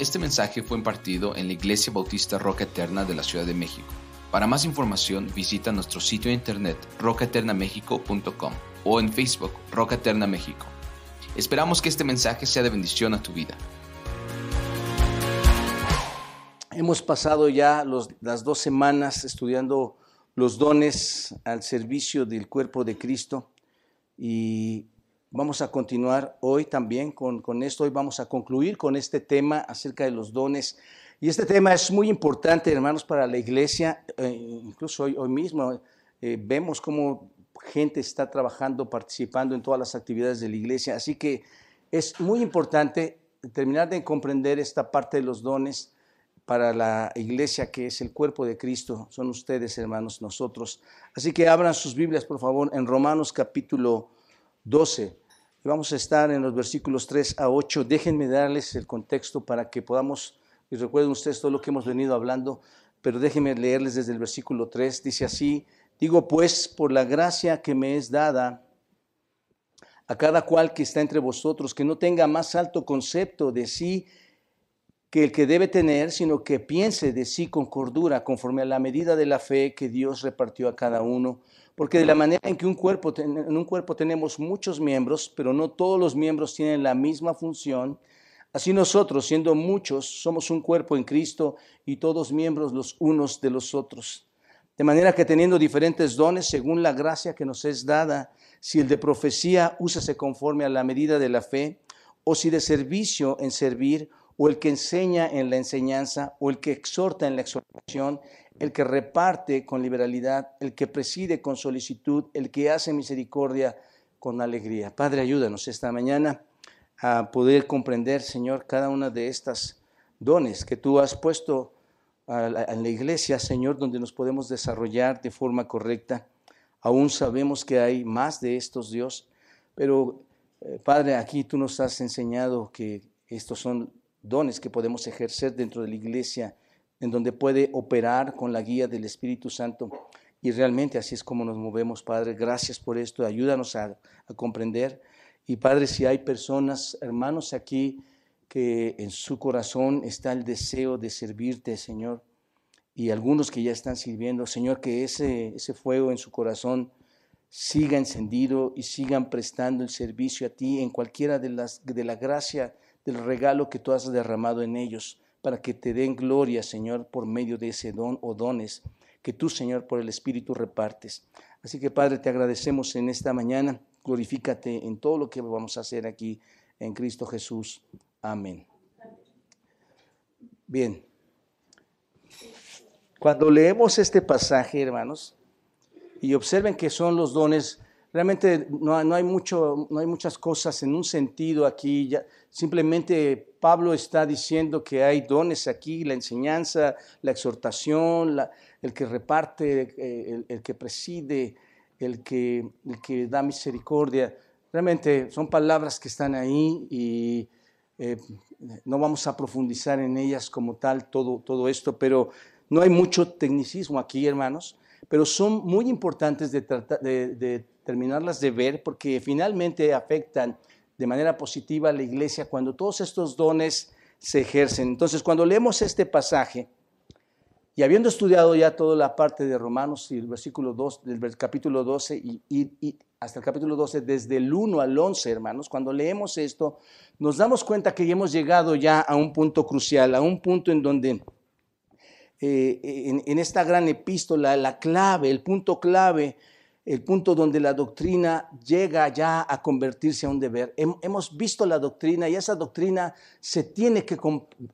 Este mensaje fue impartido en la Iglesia Bautista Roca Eterna de la Ciudad de México. Para más información visita nuestro sitio de internet rocaeternamexico.com o en Facebook Roca Eterna México. Esperamos que este mensaje sea de bendición a tu vida. Hemos pasado ya las dos semanas estudiando los dones al servicio del cuerpo de Cristo y Vamos a continuar hoy también con, esto. Hoy vamos a concluir con este tema acerca de los dones. Y este tema es muy importante, hermanos, para la iglesia. Eh, incluso hoy, hoy mismo eh, vemos cómo gente está trabajando, participando en todas las actividades de la iglesia. Así que es muy importante terminar de comprender esta parte de los dones para la iglesia que es el cuerpo de Cristo. Son ustedes, hermanos, nosotros. Así que abran sus Biblias, por favor, en Romanos capítulo 12. Vamos a estar en los versículos 3 a 8. Déjenme darles el contexto para que podamos, y recuerden ustedes todo lo que hemos venido hablando, pero déjenme leerles desde el versículo 3. Dice así, digo pues, por la gracia que me es dada a cada cual que está entre vosotros, que no tenga más alto concepto de sí que el que debe tener, sino que piense de sí con cordura, conforme a la medida de la fe que Dios repartió a cada uno porque de la manera en que un cuerpo, en un cuerpo tenemos muchos miembros, pero no todos los miembros tienen la misma función, así nosotros, siendo muchos, somos un cuerpo en Cristo y todos miembros los unos de los otros. De manera que teniendo diferentes dones según la gracia que nos es dada, si el de profecía, úsese conforme a la medida de la fe, o si de servicio en servir, o el que enseña en la enseñanza, o el que exhorta en la exhortación, el que reparte con liberalidad, el que preside con solicitud, el que hace misericordia con alegría. Padre, ayúdanos esta mañana a poder comprender, Señor, cada una de estas dones que tú has puesto en la iglesia, Señor, donde nos podemos desarrollar de forma correcta. Aún sabemos que hay más de estos, Dios, pero eh, Padre, aquí tú nos has enseñado que estos son dones que podemos ejercer dentro de la iglesia en donde puede operar con la guía del Espíritu Santo. Y realmente así es como nos movemos, Padre. Gracias por esto. Ayúdanos a, comprender. Y Padre, si hay personas, hermanos aquí, que en su corazón está el deseo de servirte, Señor, y algunos que ya están sirviendo, Señor, que ese, ese fuego en su corazón siga encendido y sigan prestando el servicio a ti en cualquiera de las de la gracia, del regalo que tú has derramado en ellos para que te den gloria, Señor, por medio de ese don o dones que tú, Señor, por el Espíritu repartes. Así que, Padre, te agradecemos en esta mañana. Glorifícate en todo lo que vamos a hacer aquí en Cristo Jesús. Amén. Bien. Cuando leemos este pasaje, hermanos, y observen que son los dones, realmente no, hay, mucho, no hay muchas cosas en un sentido aquí. Simplemente Pablo está diciendo que hay dones aquí, la enseñanza, la exhortación, el que reparte, eh, el, que preside, el que, el que, da misericordia. Realmente son palabras que están ahí y eh, no vamos a profundizar en ellas como tal todo, todo esto, pero no hay mucho tecnicismo aquí, hermanos, pero son muy importantes de, de terminarlas de ver porque finalmente afectan de manera positiva a la iglesia cuando todos estos dones se ejercen. Entonces, cuando leemos este pasaje, y habiendo estudiado ya toda la parte de Romanos y el versículo 2, del capítulo 12 y, hasta el capítulo 12, desde el 1 al 11, hermanos, cuando leemos esto, nos damos cuenta que hemos llegado ya a un punto crucial, a un punto en donde eh, en, en, esta gran epístola, la clave, el punto clave el punto donde la doctrina llega ya a convertirse a un deber. Hemos visto la doctrina y esa doctrina se tiene que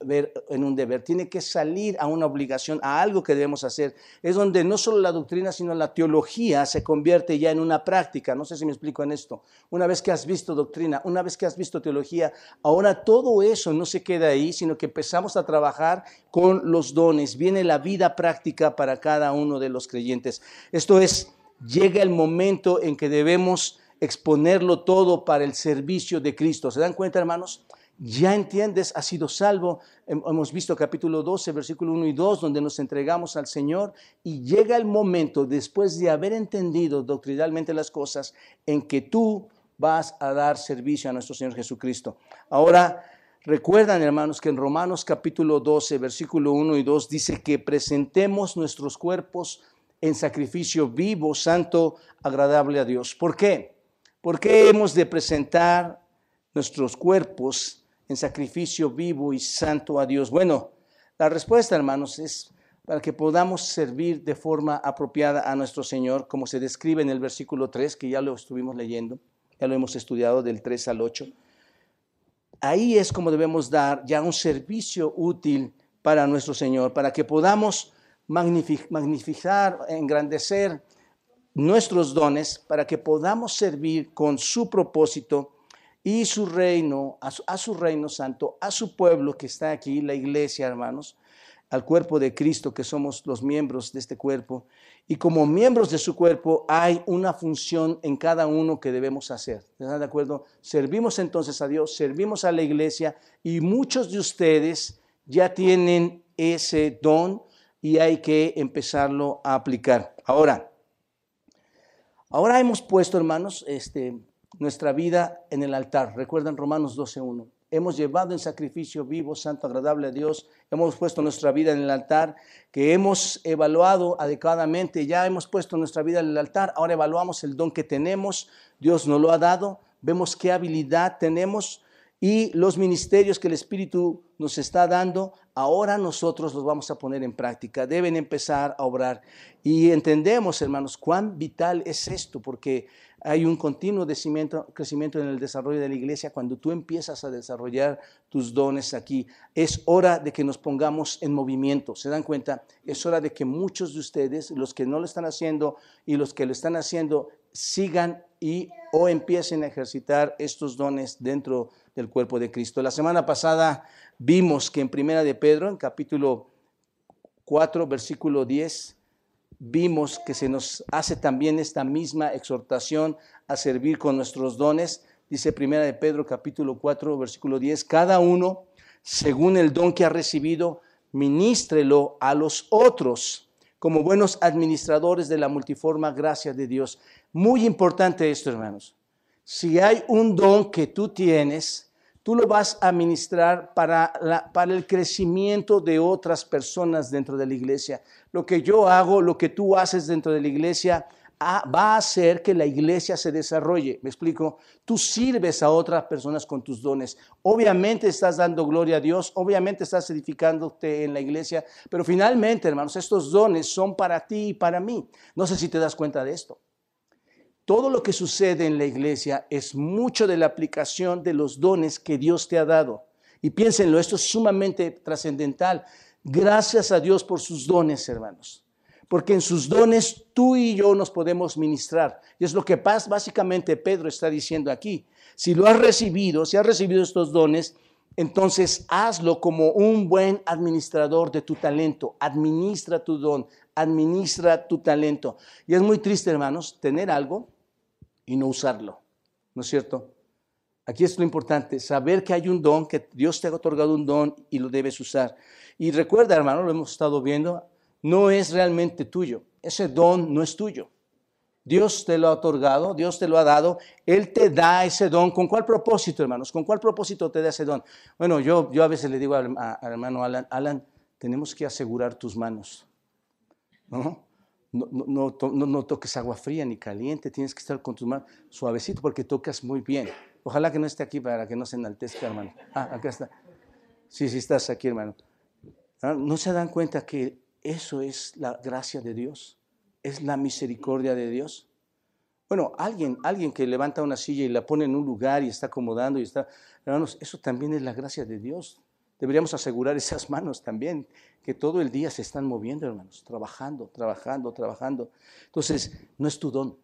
ver en un deber, tiene que salir a una obligación, a algo que debemos hacer. Es donde no solo la doctrina, sino la teología se convierte ya en una práctica. No sé si me explico en esto. Una vez que has visto doctrina, una vez que has visto teología, ahora todo eso no se queda ahí, sino que empezamos a trabajar con los dones. Viene la vida práctica para cada uno de los creyentes. Esto es llega el momento en que debemos exponerlo todo para el servicio de Cristo. ¿Se dan cuenta, hermanos? Ya entiendes, has sido salvo. Hemos visto capítulo 12, versículo 1 y 2, donde nos entregamos al Señor y llega el momento, después de haber entendido doctrinalmente las cosas, en que tú vas a dar servicio a nuestro Señor Jesucristo. Ahora, Recuerdan, hermanos, que en Romanos capítulo 12, versículo 1 y 2 dice que presentemos nuestros cuerpos en sacrificio vivo, santo, agradable a Dios. ¿Por qué? ¿Por qué hemos de presentar nuestros cuerpos en sacrificio vivo y santo a Dios? Bueno, la respuesta, hermanos, es para que podamos servir de forma apropiada a nuestro Señor, como se describe en el versículo 3, que ya lo estuvimos leyendo, ya lo hemos estudiado del 3 al 8. Ahí es como debemos dar ya un servicio útil para nuestro Señor, para que podamos magnificar, engrandecer nuestros dones, para que podamos servir con su propósito y su reino, a su, a su reino santo, a su pueblo que está aquí, la iglesia, hermanos, al cuerpo de Cristo, que somos los miembros de este cuerpo. Y como miembros de su cuerpo hay una función en cada uno que debemos hacer. ¿Están de acuerdo? Servimos entonces a Dios, servimos a la iglesia y muchos de ustedes ya tienen ese don y hay que empezarlo a aplicar. Ahora, ahora hemos puesto, hermanos, este, nuestra vida en el altar. Recuerdan Romanos 12.1 hemos llevado en sacrificio vivo, santo, agradable a Dios, hemos puesto nuestra vida en el altar, que hemos evaluado adecuadamente, ya hemos puesto nuestra vida en el altar, ahora evaluamos el don que tenemos, Dios nos lo ha dado, vemos qué habilidad tenemos y los ministerios que el Espíritu nos está dando, ahora nosotros los vamos a poner en práctica, deben empezar a obrar. Y entendemos, hermanos, cuán vital es esto, porque hay un continuo crecimiento en el desarrollo de la iglesia cuando tú empiezas a desarrollar tus dones aquí. Es hora de que nos pongamos en movimiento. ¿Se dan cuenta? Es hora de que muchos de ustedes, los que no lo están haciendo y los que lo están haciendo, sigan y o empiecen a ejercitar estos dones dentro del cuerpo de Cristo. La semana pasada vimos que en Primera de Pedro, en capítulo 4, versículo 10, vimos que se nos hace también esta misma exhortación a servir con nuestros dones. Dice Primera de Pedro capítulo 4 versículo 10, cada uno según el don que ha recibido, ministrelo a los otros como buenos administradores de la multiforme gracia de Dios. Muy importante esto, hermanos. Si hay un don que tú tienes, tú lo vas a ministrar para, para el crecimiento de otras personas dentro de la iglesia. Lo que yo hago, lo que tú haces dentro de la iglesia, ah, va a hacer que la iglesia se desarrolle. ¿Me explico? Tú sirves a otras personas con tus dones. Obviamente estás dando gloria a Dios, obviamente estás edificándote en la iglesia, pero finalmente, hermanos, estos dones son para ti y para mí. No sé si te das cuenta de esto todo lo que sucede en la iglesia es mucho de la aplicación de los dones que Dios te ha dado. Y piénsenlo, esto es sumamente trascendental. Gracias a Dios por sus dones, hermanos. Porque en sus dones tú y yo nos podemos ministrar. Y es lo que básicamente Pedro está diciendo aquí. Si lo has recibido, si has recibido estos dones, entonces hazlo como un buen administrador de tu talento. Administra tu don, administra tu talento. Y es muy triste, hermanos, tener algo y no usarlo. ¿No es cierto? Aquí es lo importante, saber que hay un don, que Dios te ha otorgado un don y lo debes usar. Y recuerda, hermano, lo hemos estado viendo, no es realmente tuyo. Ese don no es tuyo. Dios te lo ha otorgado, Dios te lo ha dado, Él te da ese don. ¿Con cuál propósito, hermanos? ¿Con cuál propósito te da ese don? Bueno, yo, yo a veces le digo al, al hermano Alan, Alan, tenemos que asegurar tus manos. ¿No? No, no, toques agua fría ni caliente, tienes que estar con tus manos suavecito porque tocas muy bien. Ojalá que no esté aquí para que no se enaltezca, hermano. Ah, acá está. Sí, sí, estás aquí, hermano. Ah, ¿No se dan cuenta que eso es la gracia de Dios? ¿Es la misericordia de Dios? Bueno, alguien, alguien que levanta una silla y la pone en un lugar y está acomodando y está, hermanos, eso también es la gracia de Dios. Deberíamos asegurar esas manos también, que todo el día se están moviendo, hermanos, trabajando, trabajando, trabajando. Entonces, no es tu don.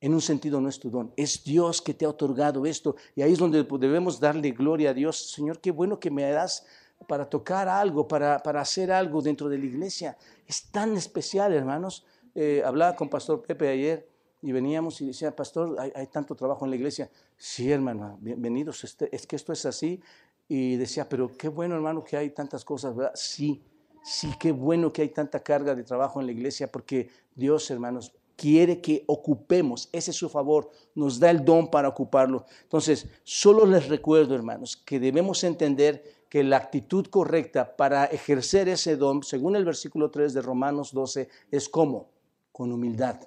En un sentido no es tu don, es Dios que te ha otorgado esto. Y ahí es donde debemos darle gloria a Dios. Señor, qué bueno que me das para tocar algo, para, para hacer algo dentro de la iglesia. Es tan especial, hermanos. Eh, hablaba con Pastor Pepe ayer y veníamos y decía, Pastor, hay, hay, tanto trabajo en la iglesia. Sí, hermano, bienvenidos. Este, es que esto es así y decía, pero qué bueno hermano que hay tantas cosas, ¿verdad? Sí, sí, qué bueno que hay tanta carga de trabajo en la iglesia, porque Dios, hermanos, quiere que ocupemos. Ese es su favor. Nos da el don para ocuparlo. Entonces, solo les recuerdo, hermanos, que debemos entender que la actitud correcta para ejercer ese don, según el versículo 3 de Romanos 12, es como? Con humildad.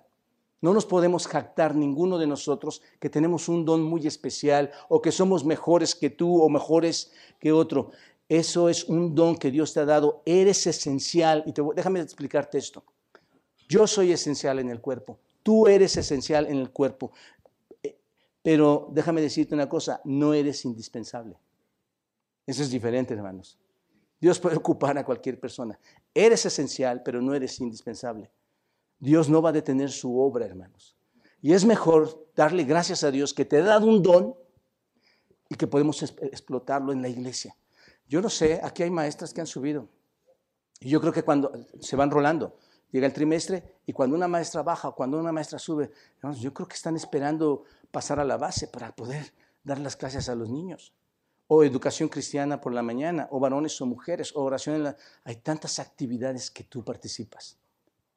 No nos podemos jactar ninguno de nosotros que tenemos un don muy especial o que somos mejores que tú o mejores que otro. Eso es un don que Dios te ha dado. Eres esencial. Y te déjame explicarte esto. Yo soy esencial en el cuerpo. Tú eres esencial en el cuerpo. Eh, pero déjame decirte una cosa, no eres indispensable. Eso es diferente, hermanos. Dios puede ocupar a cualquier persona. Eres esencial, pero no eres indispensable. Dios no va a detener su obra, hermanos. Y es mejor darle gracias a Dios que te ha dado un don y que podemos explotarlo en la iglesia. Yo no sé, aquí hay maestras que han subido. Y yo creo que cuando se van rolando, llega el trimestre y cuando una maestra baja, cuando una maestra sube, hermanos, yo creo que están esperando pasar a la base para poder dar las clases a los niños. O educación cristiana por la mañana, o varones o mujeres, o oración en la... Hay tantas actividades que tú participas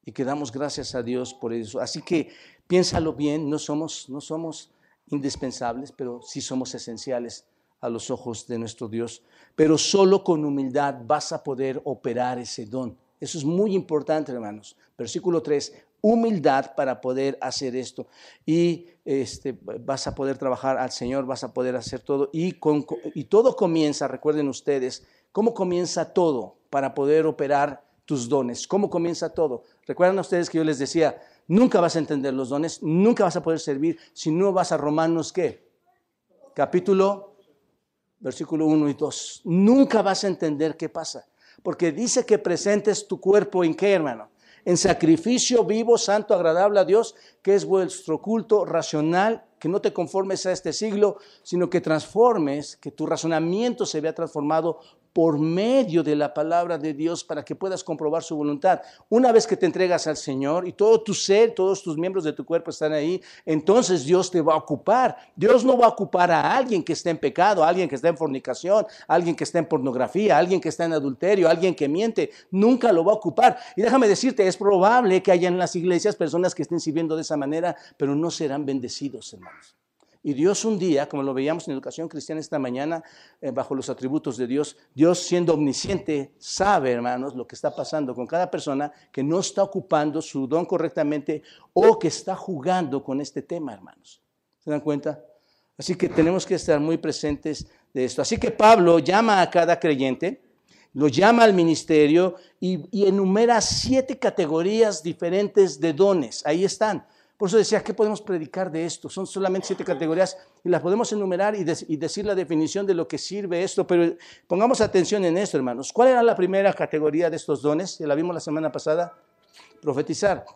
y que damos gracias a Dios por eso. Así que piénsalo bien, no somos, no somos indispensables, pero sí somos esenciales a los ojos de nuestro Dios. Pero solo con humildad vas a poder operar ese don. Eso es muy importante, hermanos. Versículo 3, humildad para poder hacer esto. Y este, vas a poder trabajar al Señor, vas a poder hacer todo. Y, con, y todo comienza, recuerden ustedes, ¿cómo comienza todo para poder operar tus dones. ¿Cómo comienza todo? Recuerdan ustedes que yo les decía, nunca vas a entender los dones, nunca vas a poder servir si no vas a Romanos qué? Capítulo, versículo 1 y 2. Nunca vas a entender qué pasa. Porque dice que presentes tu cuerpo en qué, hermano? En sacrificio vivo, santo, agradable a Dios, que es vuestro culto racional, que no te conformes a este siglo, sino que transformes, que tu razonamiento se vea transformado por medio de la palabra de Dios para que puedas comprobar su voluntad. Una vez que te entregas al Señor y todo tu ser, todos tus miembros de tu cuerpo están ahí, entonces Dios te va a ocupar. Dios no va a ocupar a alguien que esté en pecado, a alguien que está en fornicación, a alguien que está en pornografía, a alguien que está en adulterio, a alguien que miente. Nunca lo va a ocupar. Y déjame decirte, es probable que haya en las iglesias personas que estén sirviendo de esa manera, pero no serán bendecidos, hermanos. Y Dios un día, como lo veíamos en Educación Cristiana esta mañana, eh, bajo los atributos de Dios, Dios siendo omnisciente sabe, hermanos, lo que está pasando con cada persona que no está ocupando su don correctamente o que está jugando con este tema, hermanos. ¿Se dan cuenta? Así que tenemos que estar muy presentes de esto. Así que Pablo llama a cada creyente, lo llama al ministerio y, y enumera siete categorías diferentes de dones. Ahí están. Por eso decía, ¿qué podemos predicar de esto? Son solamente siete categorías y las podemos enumerar y, decir la definición de lo que sirve esto, pero pongamos atención en esto, hermanos. ¿Cuál era la primera categoría de estos dones? Ya la vimos la semana pasada. Profetizar.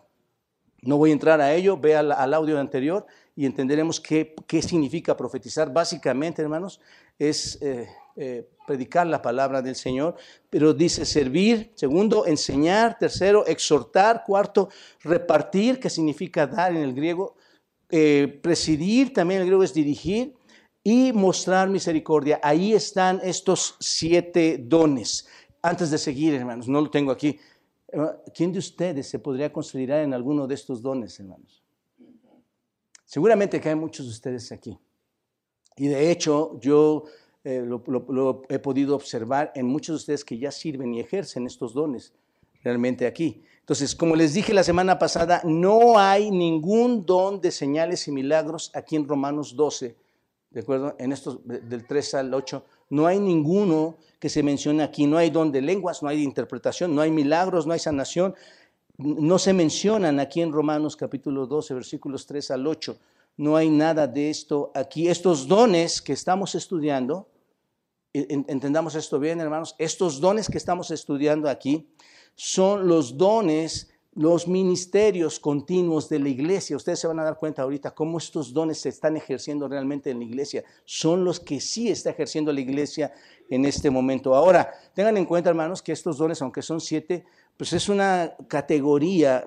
No voy a entrar a ello, ve al, audio anterior y entenderemos qué, qué, significa profetizar. Básicamente, hermanos, es eh, eh, predicar la palabra del Señor, pero dice servir, segundo, enseñar, tercero, exhortar, cuarto, repartir, que significa dar en el griego, eh, presidir, también en el griego es dirigir, y mostrar misericordia. Ahí están estos siete dones. Antes de seguir, hermanos, no lo tengo aquí. ¿Quién de ustedes se podría considerar en alguno de estos dones, hermanos? Seguramente que hay muchos de ustedes aquí. Y de hecho, yo eh, lo, he podido observar en muchos de ustedes que ya sirven y ejercen estos dones realmente aquí. Entonces, como les dije la semana pasada, no hay ningún don de señales y milagros aquí en Romanos 12, ¿de acuerdo? En estos, del 3 al 8, no hay ninguno que se mencione aquí, no hay don de lenguas, no hay interpretación, no hay milagros, no hay sanación, no se mencionan aquí en Romanos capítulo 12, versículos 3 al 8. No hay nada de esto aquí. Estos dones que estamos estudiando, entendamos esto bien, hermanos, estos dones que estamos estudiando aquí son los dones, los ministerios continuos de la iglesia. Ustedes se van a dar cuenta ahorita cómo estos dones se están ejerciendo realmente en la iglesia. Son los que sí está ejerciendo la iglesia en este momento. Ahora, tengan en cuenta, hermanos, que estos dones, aunque son siete, pues es una categoría.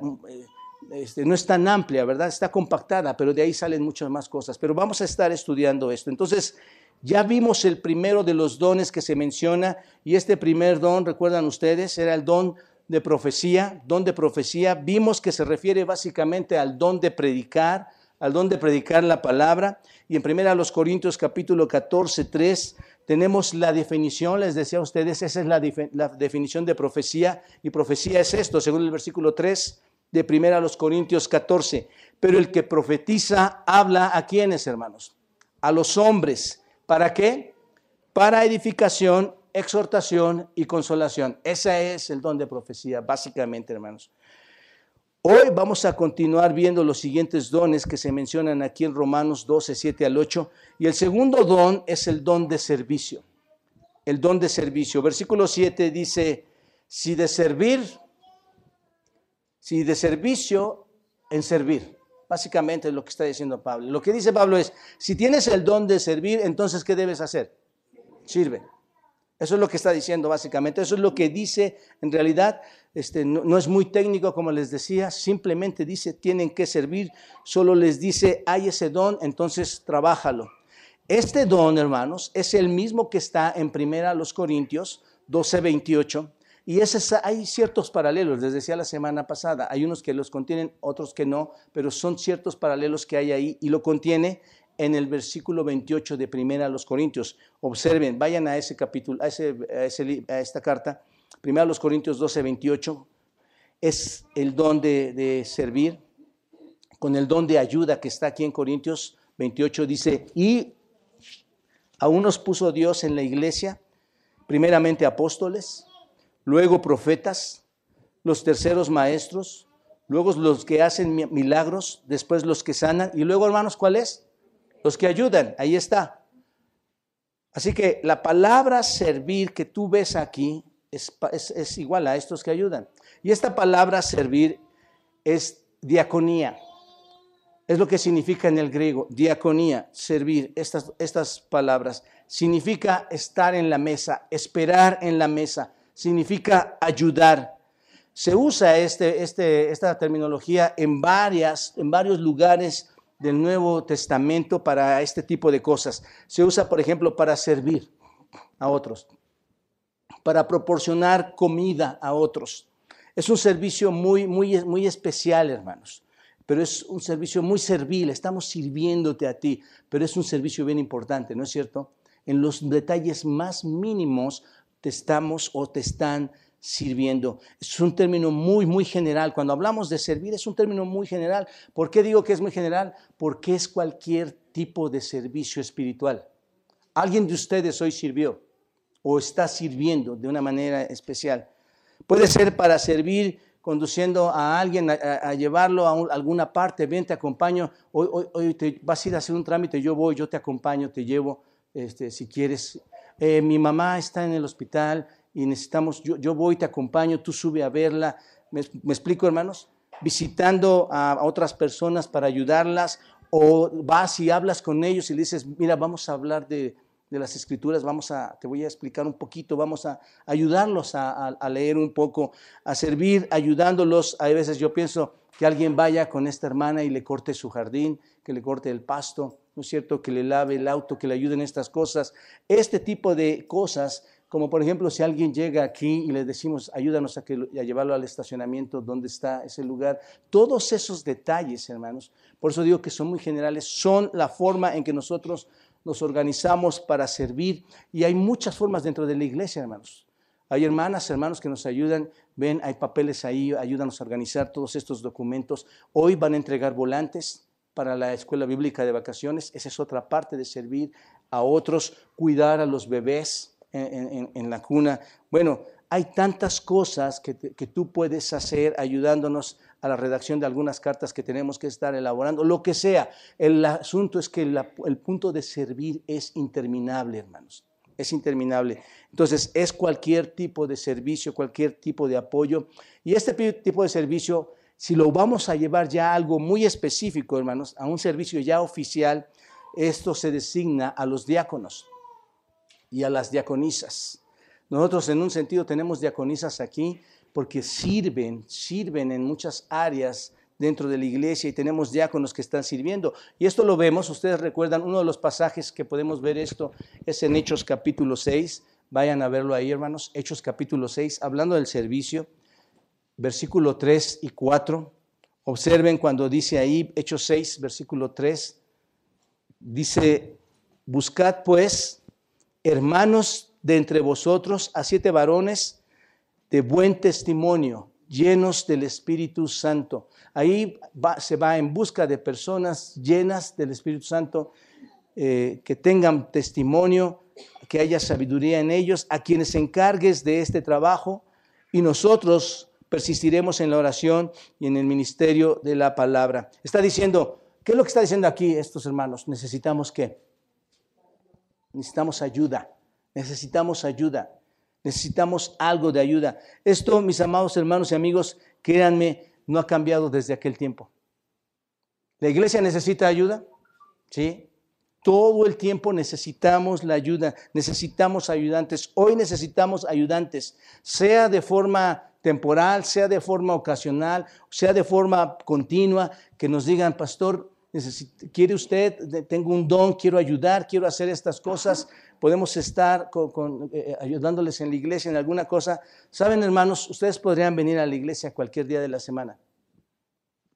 Este, no es tan amplia, ¿verdad? Está compactada, pero de ahí salen muchas más cosas. Pero vamos a estar estudiando esto. Entonces, ya vimos el primero de los dones que se menciona y este primer don, recuerdan ustedes, era el don de profecía, don de profecía, vimos que se refiere básicamente al don de predicar, al don de predicar la palabra. Y en primera los Corintios capítulo 14, 3, tenemos la definición, les decía a ustedes, esa es la, la, definición de profecía. Y profecía es esto, según el versículo 3 de primera los Corintios 14. Pero el que profetiza habla a quienes, hermanos? A los hombres. ¿Para qué? Para edificación exhortación y consolación. Ese es el don de profecía, básicamente, hermanos. Hoy vamos a continuar viendo los siguientes dones que se mencionan aquí en Romanos 12, 7 al 8. Y el segundo don es el don de servicio. El don de servicio. Versículo 7 dice, si de servir, si de servicio en servir. Básicamente es lo que está diciendo Pablo. Lo que dice Pablo es, si tienes el don de servir, entonces ¿qué debes hacer? Sirve. Eso es lo que está diciendo básicamente. Eso es lo que dice en realidad. Este, no, es muy técnico como les decía, simplemente dice tienen que servir, solo les dice hay ese don, entonces trabájalo. Este don, hermanos, es el mismo que está en primera los Corintios 12, 28. Y ese, hay ciertos paralelos, les decía la semana pasada, hay unos que los contienen, otros que no, pero son ciertos paralelos que hay ahí y lo contiene en el versículo 28 de Primera a los Corintios. Observen, vayan a ese capítulo, a, ese, a, esta carta, Primera a los Corintios 12, 28. Es el don de, de servir, con el don de ayuda que está aquí en Corintios 28, dice, y a unos puso Dios en la iglesia, primeramente apóstoles, luego profetas, los terceros maestros, luego los que hacen milagros, después los que sanan, y luego hermanos, ¿cuál es? los que ayudan, ahí está. Así que la palabra servir que tú ves aquí es, igual a estos que ayudan. Y esta palabra servir es diaconía. Es lo que significa en el griego, diaconía, servir. Estas, estas palabras significa estar en la mesa, esperar en la mesa, significa ayudar. Se usa este, este, esta terminología en, varias, en varios lugares del Nuevo Testamento para este tipo de cosas. Se usa, por ejemplo, para servir a otros, para proporcionar comida a otros. Es un servicio muy, muy, muy especial, hermanos, pero es un servicio muy servil. Estamos sirviéndote a ti, pero es un servicio bien importante, ¿no es cierto? En los detalles más mínimos te estamos o te están sirviendo. Es un término muy, muy general. Cuando hablamos de servir es un término muy general. ¿Por qué digo que es muy general? Porque es cualquier tipo de servicio espiritual. ¿Alguien de ustedes hoy sirvió o está sirviendo de una manera especial? Puede ser para servir conduciendo a alguien a, llevarlo a, alguna parte, ven, te acompaño, hoy, hoy, te vas a ir a hacer un trámite, yo voy, yo te acompaño, te llevo, este, si quieres. Eh, mi mamá está en el hospital, y necesitamos, yo, yo voy, te acompaño, tú sube a verla. ¿Me, explico, hermanos? Visitando a, otras personas para ayudarlas, o vas y hablas con ellos y le dices, mira, vamos a hablar de, de las escrituras, vamos a, te voy a explicar un poquito, vamos a ayudarlos a, a, leer un poco, a servir, ayudándolos. Hay veces yo pienso que alguien vaya con esta hermana y le corte su jardín, que le corte el pasto, ¿no es cierto? Que le lave el auto, que le ayuden estas cosas. Este tipo de cosas como por ejemplo, si alguien llega aquí y le decimos, ayúdanos a, llevarlo al estacionamiento, ¿dónde está ese lugar? Todos esos detalles, hermanos, por eso digo que son muy generales, son la forma en que nosotros nos organizamos para servir. Y hay muchas formas dentro de la iglesia, hermanos. Hay hermanas, hermanos que nos ayudan, ven, hay papeles ahí, ayúdanos a organizar todos estos documentos. Hoy van a entregar volantes para la escuela bíblica de vacaciones. Esa es otra parte de servir a otros, cuidar a los bebés en, la cuna. Bueno, hay tantas cosas que, tú puedes hacer ayudándonos a la redacción de algunas cartas que tenemos que estar elaborando, lo que sea. El asunto es que el punto de servir es interminable, hermanos. Es interminable. Entonces, es cualquier tipo de servicio, cualquier tipo de apoyo. Y este tipo de servicio, si lo vamos a llevar ya a algo muy específico, hermanos, a un servicio ya oficial, esto se designa a los diáconos y a las diaconisas. Nosotros en un sentido tenemos diaconisas aquí porque sirven, sirven en muchas áreas dentro de la iglesia y tenemos diáconos que están sirviendo. Y esto lo vemos, ustedes recuerdan, uno de los pasajes que podemos ver esto es en Hechos capítulo 6. Vayan a verlo ahí, hermanos. Hechos capítulo 6, hablando del servicio. Versículo 3 y 4. Observen cuando dice ahí, Hechos 6, versículo 3, dice, buscad pues, hermanos de entre vosotros, a siete varones de buen testimonio, llenos del Espíritu Santo. Ahí se va en busca de personas llenas del Espíritu Santo, eh, que tengan testimonio, que haya sabiduría en ellos, a quienes encargues de este trabajo, y nosotros persistiremos en la oración y en el ministerio de la palabra. Está diciendo, ¿qué es lo que está diciendo aquí estos hermanos? Necesitamos qué? Necesitamos ayuda, necesitamos ayuda, necesitamos algo de ayuda. Esto, mis amados hermanos y amigos, créanme, no ha cambiado desde aquel tiempo. ¿La iglesia necesita ayuda? Sí. Todo el tiempo necesitamos la ayuda, necesitamos ayudantes. Hoy necesitamos ayudantes, sea de forma temporal, sea de forma ocasional, sea de forma continua, que nos digan, pastor, ¿quiere usted? Tengo un don, quiero ayudar, quiero hacer estas cosas. Podemos estar con, eh, ayudándoles en la iglesia en alguna cosa. Saben, hermanos, ustedes podrían venir a la iglesia cualquier día de la semana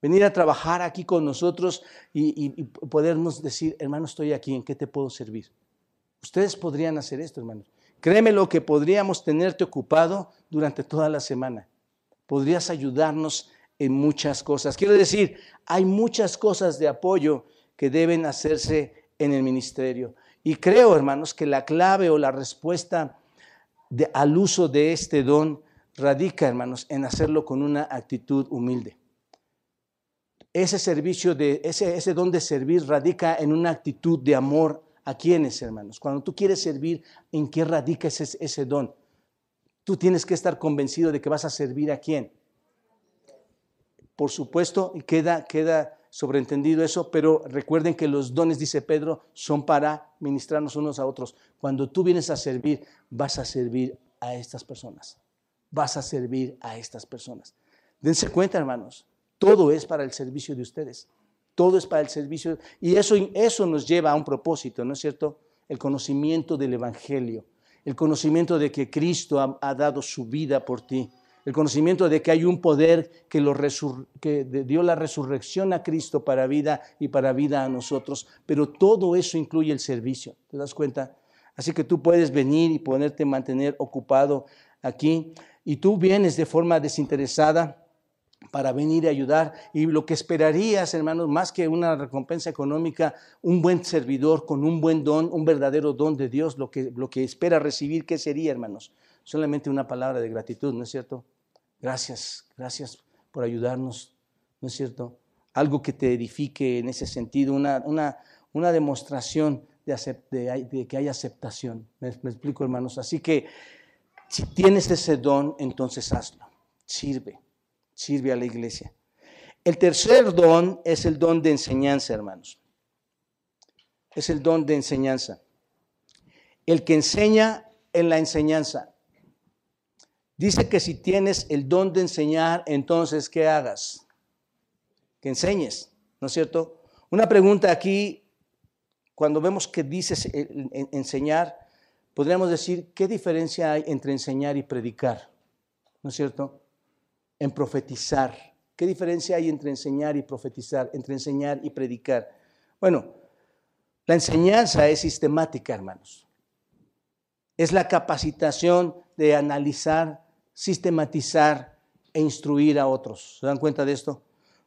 venir a trabajar aquí con nosotros y, podernos decir, hermano, estoy aquí, ¿en qué te puedo servir? Ustedes podrían hacer esto, hermanos. Créeme lo que podríamos tenerte ocupado durante toda la semana. Podrías ayudarnos en muchas cosas. Quiero decir, hay muchas cosas de apoyo que deben hacerse en el ministerio. Y creo, hermanos, que la clave o la respuesta al uso de este don radica, hermanos, en hacerlo con una actitud humilde ese servicio, de, ese, ese don de servir radica en una actitud de amor a quienes, hermanos. Cuando tú quieres servir, ¿en qué radica ese, don? Tú tienes que estar convencido de que vas a servir a quién. Por supuesto, queda, queda sobreentendido eso, pero recuerden que los dones, dice Pedro, son para ministrarnos unos a otros. Cuando tú vienes a servir, vas a servir a estas personas. Vas a servir a estas personas. Dense cuenta, hermanos, todo es para el servicio de ustedes. Todo es para el servicio. Y eso, eso nos lleva a un propósito, ¿no es cierto? El conocimiento del Evangelio. El conocimiento de que Cristo ha, dado su vida por ti. El conocimiento de que hay un poder que, dio la resurrección a Cristo para vida y para vida a nosotros. Pero todo eso incluye el servicio. ¿Te das cuenta? Así que tú puedes venir y ponerte mantener ocupado aquí. Y tú vienes de forma desinteresada para venir a ayudar. Y lo que esperarías, hermanos, más que una recompensa económica, un buen servidor con un buen don, un verdadero don de Dios, lo que, lo que espera recibir, ¿qué sería, hermanos? Solamente una palabra de gratitud, ¿no es cierto? Gracias, gracias por ayudarnos, ¿no es cierto? Algo que te edifique en ese sentido, una, una, una demostración de, de, que hay aceptación. ¿Me explico, hermanos? Así que si tienes ese don, entonces hazlo, sirve sirve a la iglesia. El tercer don es el don de enseñanza, hermanos. Es el don de enseñanza. El que enseña en la enseñanza. Dice que si tienes el don de enseñar, entonces, ¿qué hagas? Que enseñes, ¿no es cierto? Una pregunta aquí, cuando vemos que dices enseñar, podríamos decir, ¿qué diferencia hay entre enseñar y predicar? ¿No es cierto? En profetizar. ¿Qué diferencia hay entre enseñar y profetizar, entre enseñar y predicar? Bueno, la enseñanza es sistemática, hermanos. Es la capacitación de analizar, sistematizar e instruir a otros. ¿Se dan cuenta de esto?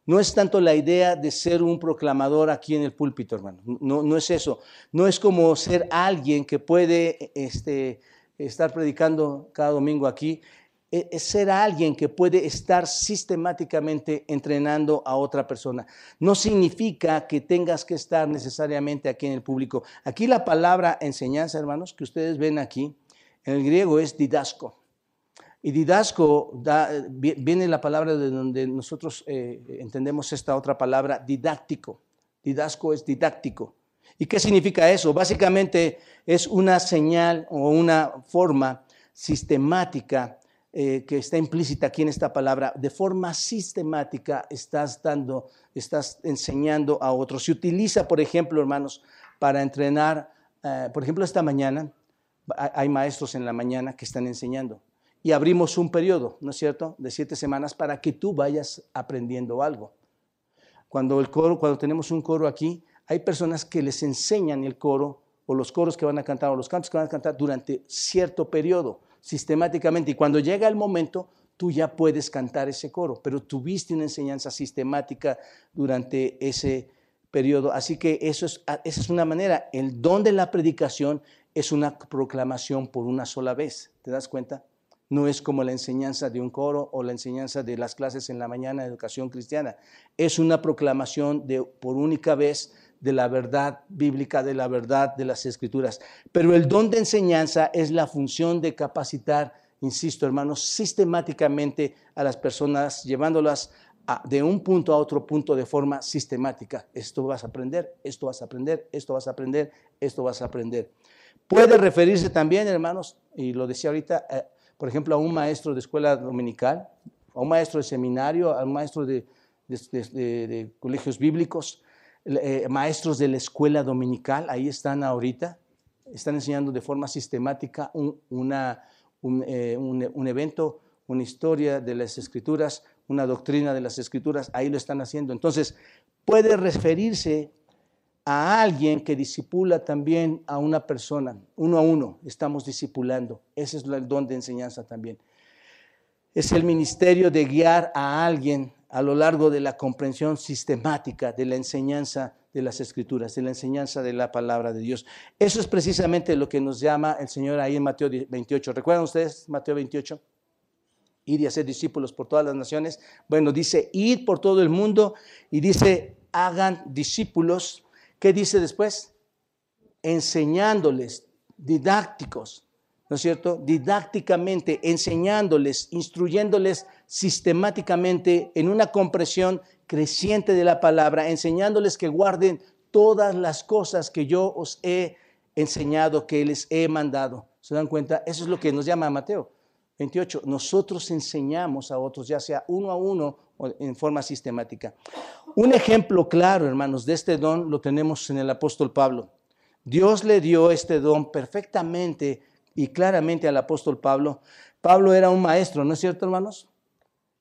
No es tanto la idea de ser un proclamador aquí en el púlpito, hermano. No, no es eso. No es como ser alguien que puede este, estar predicando cada domingo aquí es ser alguien que puede estar sistemáticamente entrenando a otra persona. No significa que tengas que estar necesariamente aquí en el público. Aquí la palabra enseñanza, hermanos, que ustedes ven aquí, en el griego es didasco. Y didasco viene la palabra de donde nosotros eh, entendemos esta otra palabra, didáctico. Didasco es didáctico. ¿Y qué significa eso? Básicamente es una señal o una forma sistemática eh, que está implícita aquí en esta palabra, de forma sistemática estás dando, estás enseñando a otros. Se utiliza, por ejemplo, hermanos, para entrenar, eh, por ejemplo, esta mañana hay maestros en la mañana que están enseñando. y abrimos un periodo, ¿no es cierto?, de siete semanas para que tú vayas aprendiendo algo. Cuando el coro, cuando tenemos un coro aquí, hay personas que les enseñan el coro o los coros que van a cantar o los cantos que van a cantar durante cierto periodo, sistemáticamente. Y cuando llega el momento, tú ya puedes cantar ese coro, pero tuviste una enseñanza sistemática durante ese periodo. Así que eso es, esa es una manera. El don de la predicación es una proclamación por una sola vez. ¿Te das cuenta? No es como la enseñanza de un coro o la enseñanza de las clases en la mañana de educación cristiana. Es una proclamación de, por única vez de la verdad bíblica, de la verdad de las escrituras. Pero el don de enseñanza es la función de capacitar insisto hermanos, sistemáticamente a las personas, llevándolas de un punto a otro punto de forma sistemática. Esto vas a aprender, esto vas a aprender, esto vas a aprender, esto vas a aprender. Puede referirse también, hermanos, y lo decía ahorita, eh, por ejemplo, a un maestro de escuela dominical, a un maestro de seminario, a un maestro de, colegios bíblicos, eh, maestros de la escuela dominical, ahí están ahorita, están enseñando de forma sistemática una, eh, un, evento, una historia de las escrituras, una doctrina de las escrituras, ahí lo están haciendo. Entonces, puede referirse a alguien que disipula también a una persona, uno a uno, estamos disipulando. Ese es el don de enseñanza también. Es el ministerio de guiar a alguien a lo largo de la comprensión sistemática de la enseñanza de las escrituras, de la enseñanza de la palabra de Dios. Eso es precisamente lo que nos llama el Señor ahí en Mateo 28. ¿Recuerdan ustedes Mateo 28? Ir y hacer discípulos por todas las naciones. Bueno, dice, ir por todo el mundo y dice, hagan discípulos. ¿Qué dice después? Enseñándoles, didácticos, ¿no es cierto? Didácticamente, enseñándoles, instruyéndoles sistemáticamente en una comprensión creciente de la palabra, enseñándoles que guarden todas las cosas que yo os he enseñado, que les he mandado. ¿Se dan cuenta? Eso es lo que nos llama Mateo 28. Nosotros enseñamos a otros, ya sea uno a uno o en forma sistemática. Un ejemplo claro, hermanos, de este don lo tenemos en el apóstol Pablo. Dios le dio este don perfectamente y claramente al apóstol Pablo. Pablo era un maestro, ¿no es cierto, hermanos?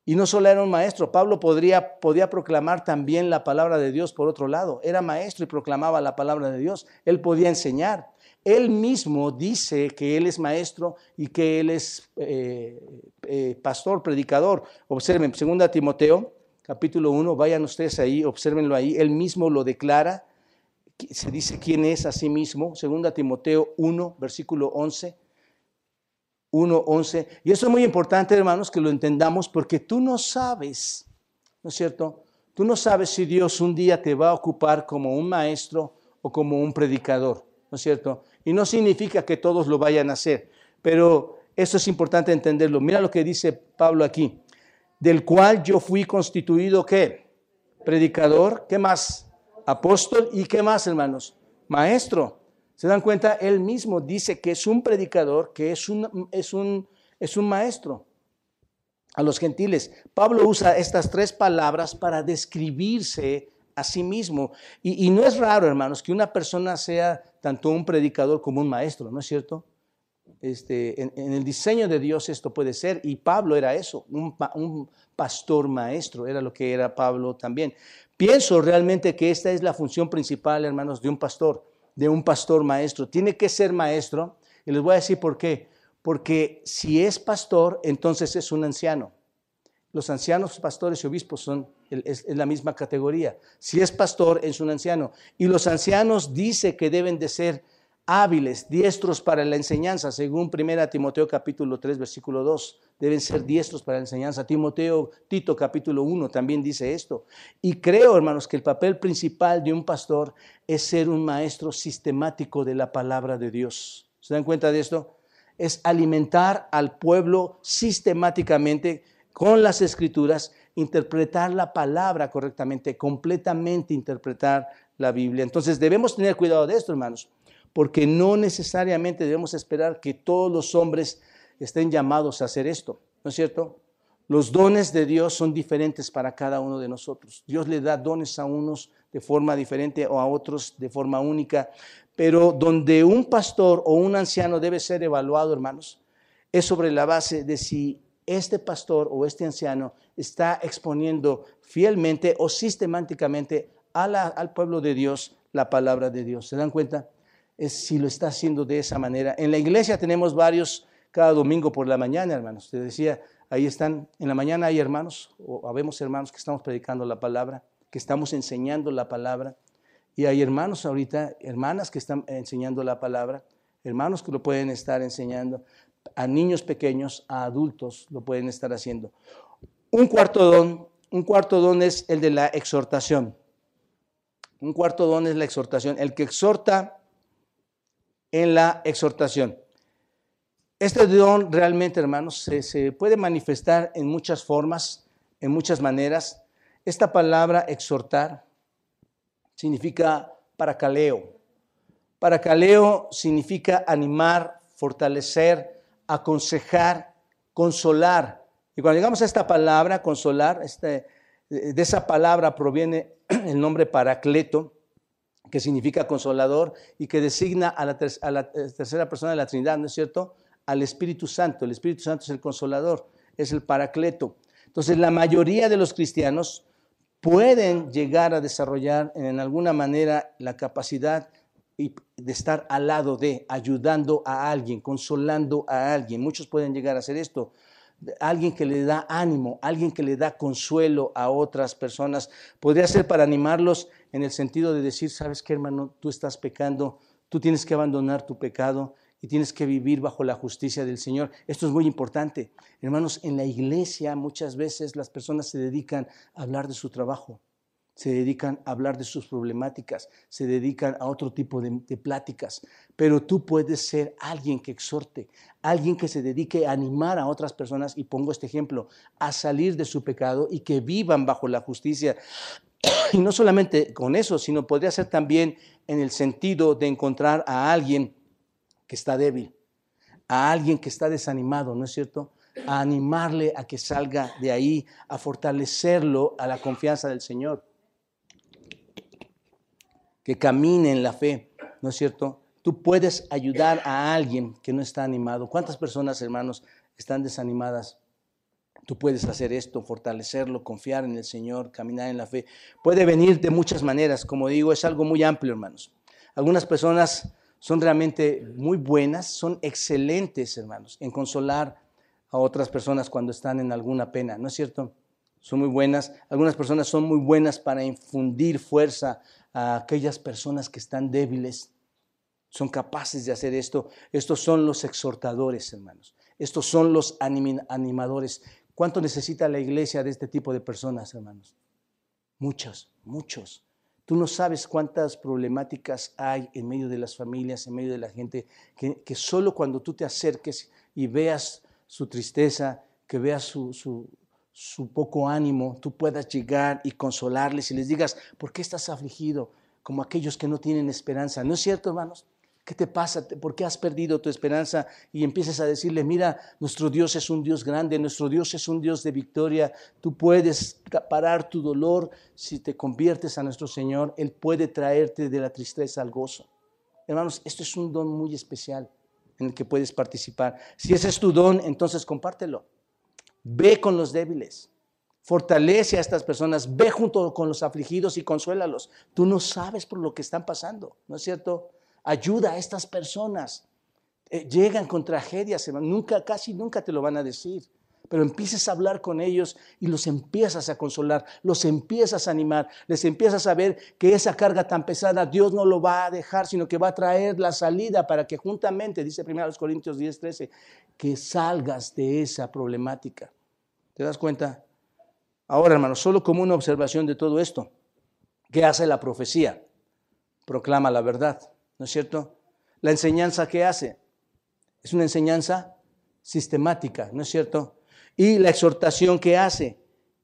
Y no solo era un maestro, Pablo podía proclamar también la palabra de Dios por otro lado. Era maestro y proclamaba la palabra de Dios. Él podía enseñar. Él mismo dice que él es maestro y que él es eh, eh, pastor, predicador. Observen, 2 Timoteo, capítulo 1, vayan ustedes ahí, observenlo ahí. Él mismo lo declara. Se dice quién es a sí mismo. 2 Timoteo 1, versículo 11 1.11. Y eso es muy importante, hermanos, que lo entendamos porque tú no sabes, ¿no es cierto? Tú no sabes si Dios un día te va a ocupar como un maestro o como un predicador, ¿no es cierto? Y no significa que todos lo vayan a hacer, pero eso es importante entenderlo. Mira lo que dice Pablo aquí, del cual yo fui constituido, ¿qué? Predicador, ¿qué más? Apóstol y ¿qué más, hermanos? Maestro. ¿Se dan cuenta? Él mismo dice que es un predicador, que es un, es un, es un maestro a los gentiles. Pablo usa estas tres palabras para describirse a sí mismo. Y, no es raro, hermanos, que una persona sea tanto un predicador como un maestro, ¿no es cierto? Este, en, el diseño de Dios esto puede ser, y Pablo era eso, un, un pastor maestro, era lo que era Pablo también. Pienso realmente que esta es la función principal, hermanos, de un pastor de un pastor maestro. Tiene que ser maestro. Y les voy a decir por qué. Porque si es pastor, entonces es un anciano. Los ancianos, pastores y obispos son es, la misma categoría. Si es pastor, es un anciano. Y los ancianos dice que deben de ser hábiles, diestros para la enseñanza, según 1 Timoteo capítulo 3, versículo 2 deben ser diestros para la enseñanza. Timoteo, Tito capítulo 1 también dice esto. Y creo, hermanos, que el papel principal de un pastor es ser un maestro sistemático de la palabra de Dios. ¿Se dan cuenta de esto? Es alimentar al pueblo sistemáticamente con las escrituras, interpretar la palabra correctamente, completamente interpretar la Biblia. Entonces debemos tener cuidado de esto, hermanos, porque no necesariamente debemos esperar que todos los hombres estén llamados a hacer esto, ¿no es cierto? Los dones de Dios son diferentes para cada uno de nosotros. Dios le da dones a unos de forma diferente o a otros de forma única, pero donde un pastor o un anciano debe ser evaluado, hermanos, es sobre la base de si este pastor o este anciano está exponiendo fielmente o sistemáticamente al pueblo de Dios la palabra de Dios. ¿Se dan cuenta? Es si lo está haciendo de esa manera. En la iglesia tenemos varios cada domingo por la mañana, hermanos. Te decía, ahí están, en la mañana hay hermanos, o habemos hermanos que estamos predicando la palabra, que estamos enseñando la palabra. Y hay hermanos ahorita, hermanas que están enseñando la palabra, hermanos que lo pueden estar enseñando, a niños pequeños, a adultos lo pueden estar haciendo. Un cuarto don, un cuarto don es el de la exhortación. Un cuarto don es la exhortación, el que exhorta en la exhortación. Este don realmente, hermanos, se, puede manifestar en muchas formas, en muchas maneras. Esta palabra exhortar significa paracaleo. Paracaleo significa animar, fortalecer, aconsejar, consolar. Y cuando llegamos a esta palabra, consolar, este, de esa palabra proviene el nombre Paracleto, que significa consolador y que designa a la, tercera persona de la Trinidad, ¿no es cierto? Al Espíritu Santo. El Espíritu Santo es el consolador, es el Paracleto. Entonces, la mayoría de los cristianos pueden llegar a desarrollar en alguna manera la capacidad de estar al lado de, ayudando a alguien, consolando a alguien. Muchos pueden llegar a hacer esto alguien que le da ánimo, alguien que le da consuelo a otras personas. Podría ser para animarlos en el sentido de decir, sabes qué hermano, tú estás pecando, tú tienes que abandonar tu pecado y tienes que vivir bajo la justicia del Señor. Esto es muy importante. Hermanos, en la iglesia muchas veces las personas se dedican a hablar de su trabajo se dedican a hablar de sus problemáticas, se dedican a otro tipo de, pláticas. Pero tú puedes ser alguien que exhorte, alguien que se dedique a animar a otras personas, y pongo este ejemplo, a salir de su pecado y que vivan bajo la justicia. Y no solamente con eso, sino podría ser también en el sentido de encontrar a alguien que está débil, a alguien que está desanimado, ¿no es cierto? A animarle a que salga de ahí, a fortalecerlo a la confianza del Señor que camine en la fe, ¿no es cierto? Tú puedes ayudar a alguien que no está animado. ¿Cuántas personas, hermanos, están desanimadas? Tú puedes hacer esto, fortalecerlo, confiar en el Señor, caminar en la fe. Puede venir de muchas maneras, como digo, es algo muy amplio, hermanos. Algunas personas son realmente muy buenas, son excelentes, hermanos, en consolar a otras personas cuando están en alguna pena, ¿no es cierto? Son muy buenas. Algunas personas son muy buenas para infundir fuerza a aquellas personas que están débiles. Son capaces de hacer esto. Estos son los exhortadores, hermanos. Estos son los animadores. ¿Cuánto necesita la iglesia de este tipo de personas, hermanos? Muchos, muchos. Tú no sabes cuántas problemáticas hay en medio de las familias, en medio de la gente, que, solo cuando tú te acerques y veas su tristeza, que veas su, su poco ánimo, tú puedas llegar y consolarles y les digas, ¿por qué estás afligido? Como aquellos que no tienen esperanza. ¿No es cierto, hermanos? ¿Qué te pasa? ¿Por qué has perdido tu esperanza? Y empiezas a decirle, mira, nuestro Dios es un Dios grande, nuestro Dios es un Dios de victoria. Tú puedes parar tu dolor si te conviertes a nuestro Señor. Él puede traerte de la tristeza al gozo. Hermanos, esto es un don muy especial en el que puedes participar. Si ese es tu don, entonces compártelo. Ve con los débiles. Fortalece a estas personas. Ve junto con los afligidos y consuélalos. Tú no sabes por lo que están pasando, ¿no es cierto? Ayuda a estas personas. Eh, llegan con tragedias, nunca, casi nunca te lo van a decir pero empieces a hablar con ellos y los empiezas a consolar, los empiezas a animar, les empiezas a ver que esa carga tan pesada Dios no lo va a dejar, sino que va a traer la salida para que juntamente, dice 1 Corintios 10, 13, que salgas de esa problemática. ¿Te das cuenta? Ahora, hermanos, solo como una observación de todo esto, ¿qué hace la profecía? Proclama la verdad, ¿no es cierto? La enseñanza que hace es una enseñanza sistemática, ¿no es cierto? Y la exhortación que hace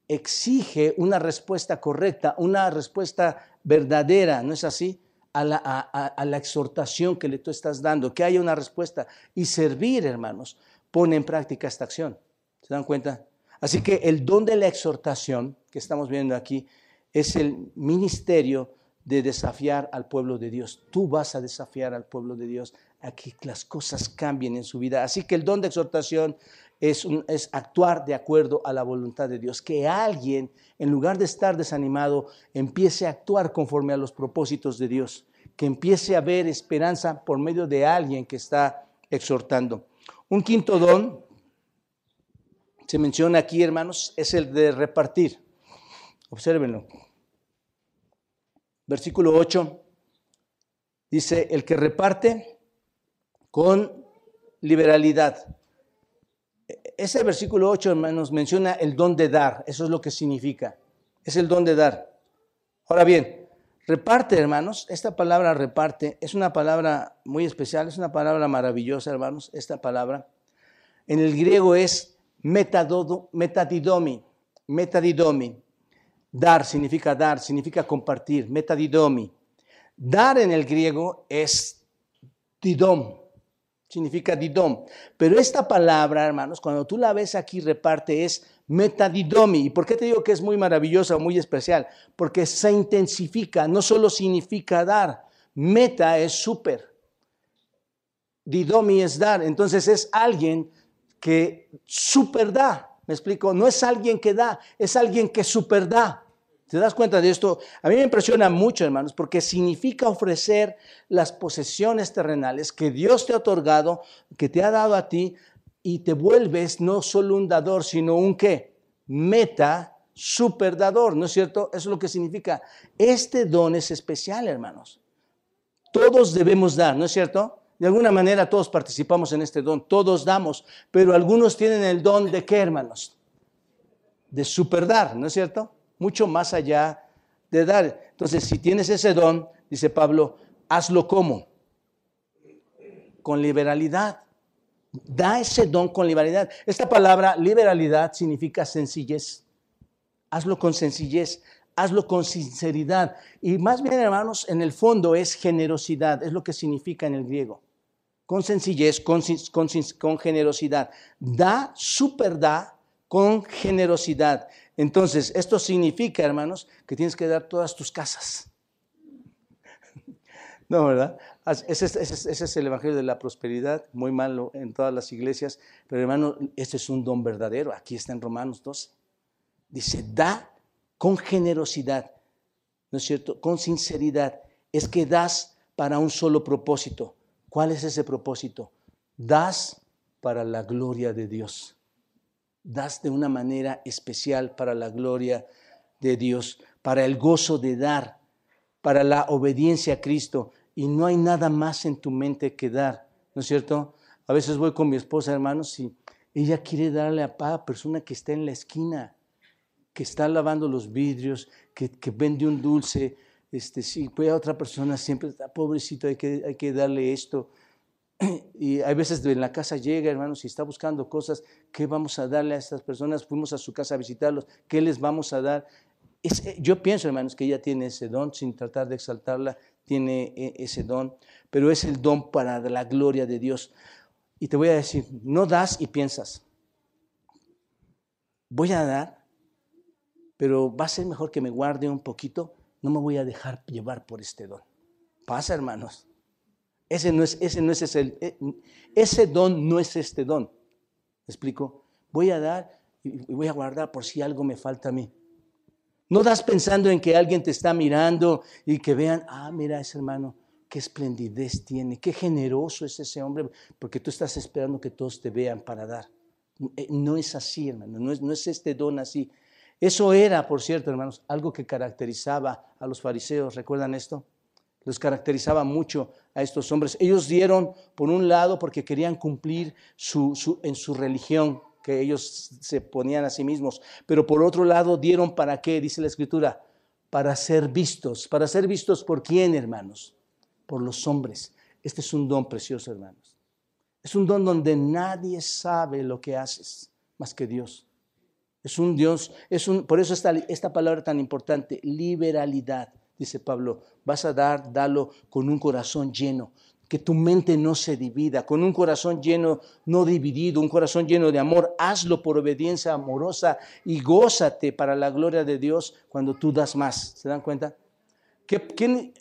exige una respuesta correcta, una respuesta verdadera, ¿no es así? A la, exhortación que le tú estás dando, que haya una respuesta. Y servir, hermanos, pone en práctica esta acción. ¿Se dan cuenta? Así que el don de la exhortación que estamos viendo aquí es el ministerio de desafiar al pueblo de Dios. Tú vas a desafiar al pueblo de Dios a que las cosas cambien en su vida. Así que el don de exhortación es, es actuar de acuerdo a la voluntad de Dios. Que alguien, en lugar de estar desanimado, empiece a actuar conforme a los propósitos de Dios. Que empiece a ver esperanza por medio de alguien que está exhortando. Un quinto don, se menciona aquí, hermanos, es el de repartir. Obsérvenlo. Versículo 8 dice, el que reparte con liberalidad. Ese versículo 8, hermanos, menciona el don de dar. Eso es lo que significa. Es el don de dar. Ahora bien, reparte, hermanos. Esta palabra reparte es una palabra muy especial, es una palabra maravillosa, hermanos. Esta palabra. En el griego es metadidomi. Metadidomi. Dar significa dar, significa compartir. Metadidomi. Dar en el griego es didom significa didom. Pero esta palabra, hermanos, cuando tú la ves aquí reparte es metadidomi. ¿Y por qué te digo que es muy maravillosa muy especial? Porque se intensifica, no solo significa dar, meta es súper. Didomi es dar, entonces es alguien que super da. ¿Me explico? No es alguien que da, es alguien que super da. ¿Te das cuenta de esto? A mí me impresiona mucho, hermanos, porque significa ofrecer las posesiones terrenales que Dios te ha otorgado, que te ha dado a ti, y te vuelves no solo un dador, sino un qué? Meta superdador, ¿no es cierto? Eso es lo que significa. Este don es especial, hermanos. Todos debemos dar, ¿no es cierto? De alguna manera todos participamos en este don, todos damos, pero algunos tienen el don de qué, hermanos? De superdar, ¿no es cierto? Mucho más allá de dar. Entonces, si tienes ese don, dice Pablo, hazlo como? Con liberalidad. Da ese don con liberalidad. Esta palabra liberalidad significa sencillez. Hazlo con sencillez, hazlo con sinceridad. Y más bien, hermanos, en el fondo es generosidad, es lo que significa en el griego. Con sencillez, con, con, con generosidad. Da, super da, con generosidad. Entonces, esto significa, hermanos, que tienes que dar todas tus casas. No, ¿verdad? Ese es, el Evangelio de la Prosperidad, muy malo en todas las iglesias, pero hermano, este es un don verdadero. Aquí está en Romanos 12. Dice, da con generosidad, ¿no es cierto? Con sinceridad. Es que das para un solo propósito. ¿Cuál es ese propósito? Das para la gloria de Dios das de una manera especial para la gloria de Dios, para el gozo de dar, para la obediencia a Cristo. Y no hay nada más en tu mente que dar, ¿no es cierto? A veces voy con mi esposa, hermanos, y ella quiere darle a cada persona que está en la esquina, que está lavando los vidrios, que, vende un dulce. Este, sí, pues a otra persona siempre pobrecito, hay que, hay que darle esto. Y hay veces en la casa llega, hermanos, y está buscando cosas, ¿qué vamos a darle a estas personas? Fuimos a su casa a visitarlos, ¿qué les vamos a dar? Eh, yo pienso, hermanos, que ella tiene ese don, sin tratar de exaltarla, tiene eh, ese don, pero es el don para la gloria de Dios. Y te voy a decir, no das y piensas, voy a dar, pero va a ser mejor que me guarde un poquito, no me voy a dejar llevar por este don. Pasa, hermanos. Ese no es, ese no es ese, eh, ese don no es este don. ¿Me explico? Voy a dar y voy a guardar por si algo me falta a mí. No das pensando en que alguien te está mirando y que vean, ah, mira ese hermano, qué esplendidez tiene, qué generoso es ese hombre, porque tú estás esperando que todos te vean para dar. Eh, no es así, hermano, no es, no es este don así. Eso era, por cierto, hermanos, algo que caracterizaba a los fariseos. ¿Recuerdan esto? los caracterizaba mucho a estos hombres. Ellos dieron, por un lado, porque querían cumplir su, en su religión, que ellos se ponían a sí mismos, pero por otro lado dieron para qué, dice la escritura, para ser vistos. ¿Para ser vistos por quién, hermanos? Por los hombres. Este es un don precioso, hermanos. Es un don donde nadie sabe lo que haces más que Dios. Es un Dios, es un, por eso esta, esta palabra tan importante, liberalidad dice Pablo, vas a dar, dalo con un corazón lleno, que tu mente no se divida, con un corazón lleno, no dividido, un corazón lleno de amor, hazlo por obediencia amorosa y gózate para la gloria de Dios cuando tú das más. ¿Se dan cuenta?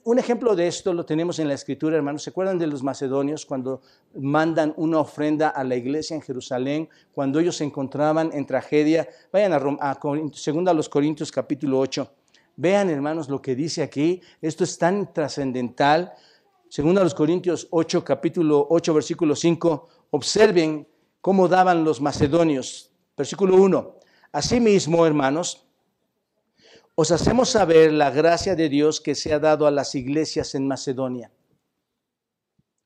un ejemplo de esto lo tenemos en la escritura, hermanos. ¿Se acuerdan de los macedonios cuando mandan una ofrenda a la iglesia en Jerusalén, cuando ellos se encontraban en tragedia? Vayan a, a, segunda a los Corintios capítulo 8. Vean, hermanos, lo que dice aquí. Esto es tan trascendental. Segunda a los Corintios 8, capítulo 8, versículo 5. Observen cómo daban los macedonios. Versículo 1. Asimismo, hermanos, os hacemos saber la gracia de Dios que se ha dado a las iglesias en Macedonia.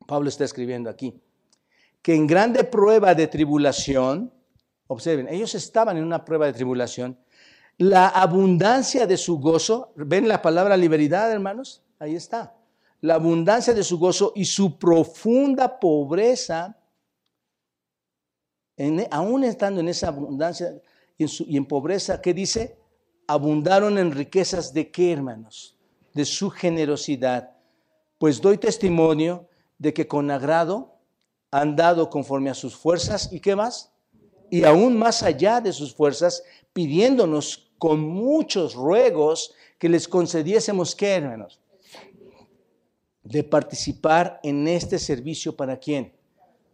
Pablo está escribiendo aquí, que en grande prueba de tribulación, observen, ellos estaban en una prueba de tribulación, la abundancia de su gozo, ¿ven la palabra liberidad, hermanos? Ahí está. La abundancia de su gozo y su profunda pobreza, aún estando en esa abundancia y en, y en pobreza, ¿qué dice? abundaron en riquezas de qué, hermanos? De su generosidad. Pues doy testimonio de que con agrado han dado conforme a sus fuerzas y qué más? Y aún más allá de sus fuerzas, pidiéndonos con muchos ruegos que les concediésemos qué, hermanos? De participar en este servicio para quién?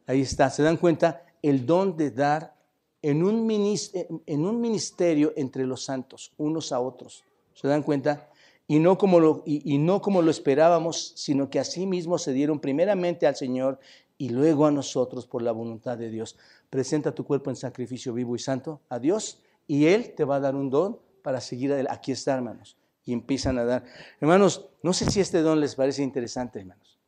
Ahí está, ¿se dan cuenta? El don de dar en un, ministerio, entre los santos, unos a otros. ¿Se dan cuenta? Y no, como lo, y, no como lo esperábamos, sino que así mismo se dieron primeramente al Señor y luego a nosotros por la voluntad de Dios. Presenta tu cuerpo en sacrificio vivo y santo a Dios y Él te va a dar un don para seguir adelante. Aquí está, hermanos. Y empiezan a dar. Hermanos, no sé si este don les parece interesante, hermanos.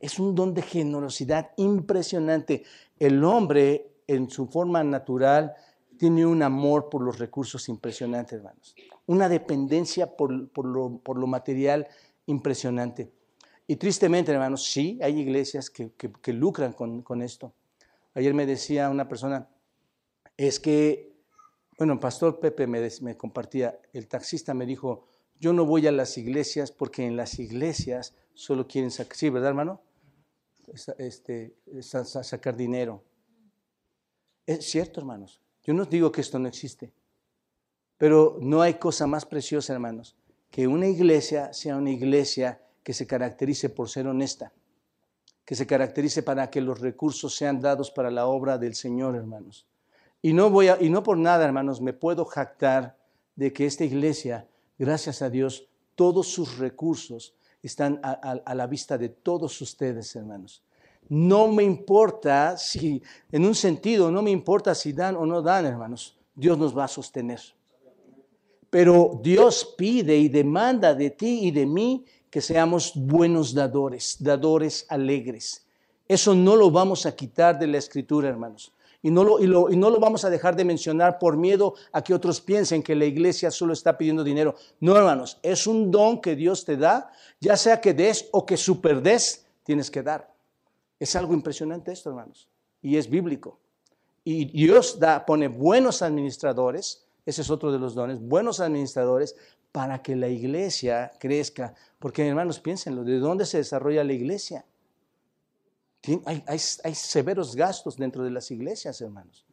Es un don de generosidad impresionante. El hombre en su forma natural tiene un amor por los recursos impresionante, hermanos. Una dependencia por, lo, material impresionante. Y tristemente, hermanos, sí, hay iglesias que, lucran con, esto. Ayer me decía una persona, es que, bueno, Pastor Pepe me, me compartía, el taxista me dijo, yo no voy a las iglesias porque en las iglesias solo quieren sacar, sí, ¿verdad, hermano? Este, sacar dinero. Es cierto, hermanos. Yo no digo que esto no existe, pero no hay cosa más preciosa, hermanos, que una iglesia sea una iglesia que se caracterice por ser honesta, que se caracterice para que los recursos sean dados para la obra del Señor, hermanos. Y no, voy a, y no por nada, hermanos, me puedo jactar de que esta iglesia, gracias a Dios, todos sus recursos están a la vista de todos ustedes, hermanos. No me importa si, en un sentido, no me importa si dan o no dan, hermanos. Dios nos va a sostener. Pero Dios pide y demanda de ti y de mí que seamos buenos dadores, dadores alegres. Eso no lo vamos a quitar de la escritura, hermanos. Y no, lo, y, no lo vamos a dejar de mencionar por miedo a que otros piensen que la iglesia solo está pidiendo dinero. No, hermanos, es un don que Dios te da, ya sea que des o que superdes, tienes que dar. Es algo impresionante esto, hermanos, y es bíblico. Y Dios da, pone buenos administradores, ese es otro de los dones, buenos administradores para que la iglesia crezca. Porque, hermanos, piénsenlo, ¿de dónde se desarrolla la iglesia? Hay, hay, severos gastos dentro de las iglesias, hermanos.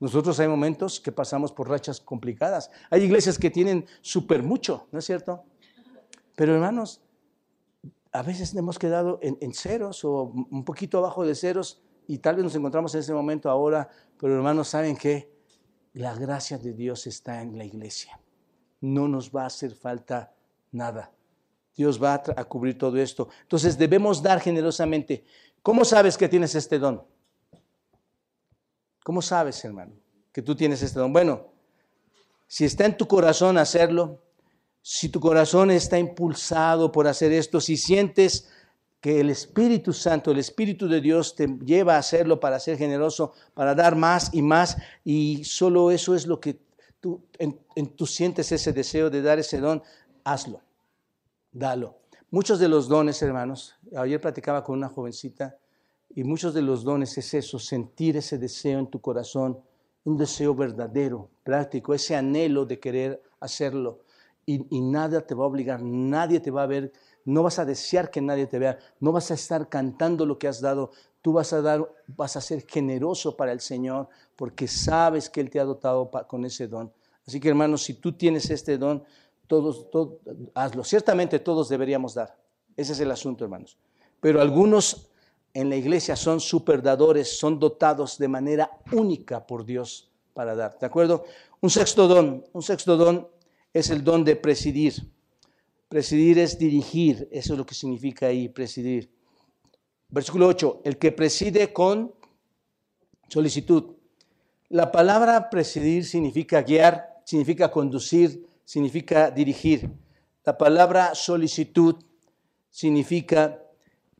Nosotros hay momentos que pasamos por rachas complicadas. Hay iglesias que tienen súper mucho, ¿no es cierto? Pero, hermanos, a veces hemos quedado en, ceros o un poquito abajo de ceros y tal vez nos encontramos en ese momento ahora, pero hermanos, ¿saben qué? La gracia de Dios está en la iglesia. No nos va a hacer falta nada. Dios va a, a cubrir todo esto. Entonces debemos dar generosamente. ¿Cómo sabes que tienes este don? ¿Cómo sabes, hermano, que tú tienes este don? Bueno, si está en tu corazón hacerlo, si tu corazón está impulsado por hacer esto, si sientes que el Espíritu Santo, el Espíritu de Dios te lleva a hacerlo para ser generoso, para dar más y más, y solo eso es lo que tú, en, tú sientes ese deseo de dar ese don, hazlo, dalo. Muchos de los dones, hermanos, ayer platicaba con una jovencita, y muchos de los dones es eso, sentir ese deseo en tu corazón, un deseo verdadero, práctico, ese anhelo de querer hacerlo y, nada te va a obligar, nadie te va a ver, no vas a desear que nadie te vea, no vas a estar cantando lo que has dado, tú vas a dar, vas a ser generoso para el Señor porque sabes que Él te ha dotado con ese don. Así que hermanos, si tú tienes este don, todos, hazlo. Ciertamente todos deberíamos dar. Ese es el asunto, hermanos. Pero algunos en la iglesia son superdadores, son dotados de manera única por Dios para dar. ¿De acuerdo? Un sexto don, un sexto don es el don de presidir. Presidir es dirigir, eso es lo que significa ahí, presidir. Versículo 8, el que preside con solicitud. La palabra presidir significa guiar, significa conducir, significa dirigir. La palabra solicitud significa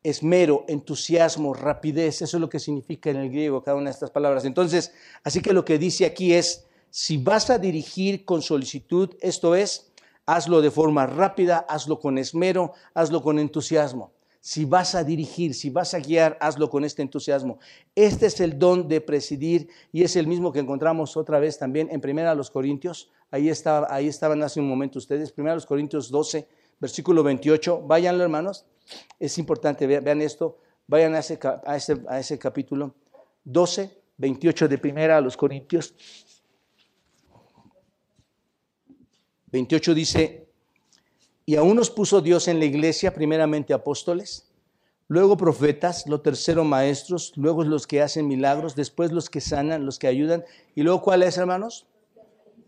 esmero, entusiasmo, rapidez. Eso es lo que significa en el griego cada una de estas palabras. Entonces, así que lo que dice aquí es, si vas a dirigir con solicitud, esto es, hazlo de forma rápida, hazlo con esmero, hazlo con entusiasmo. Si vas a dirigir, si vas a guiar, hazlo con este entusiasmo. Este es el don de presidir y es el mismo que encontramos otra vez también en Primera los Corintios. Ahí, estaba, ahí estaban hace un momento ustedes. Primera los Corintios 12, versículo 28. Váyanlo, hermanos. Es importante, vean esto. Vayan a ese, a ese, a ese capítulo 12, 28 de Primera a los Corintios. 28 dice, y aún nos puso Dios en la iglesia, primeramente apóstoles, luego profetas, lo tercero maestros, luego los que hacen milagros, después los que sanan, los que ayudan, y luego cuáles, hermanos?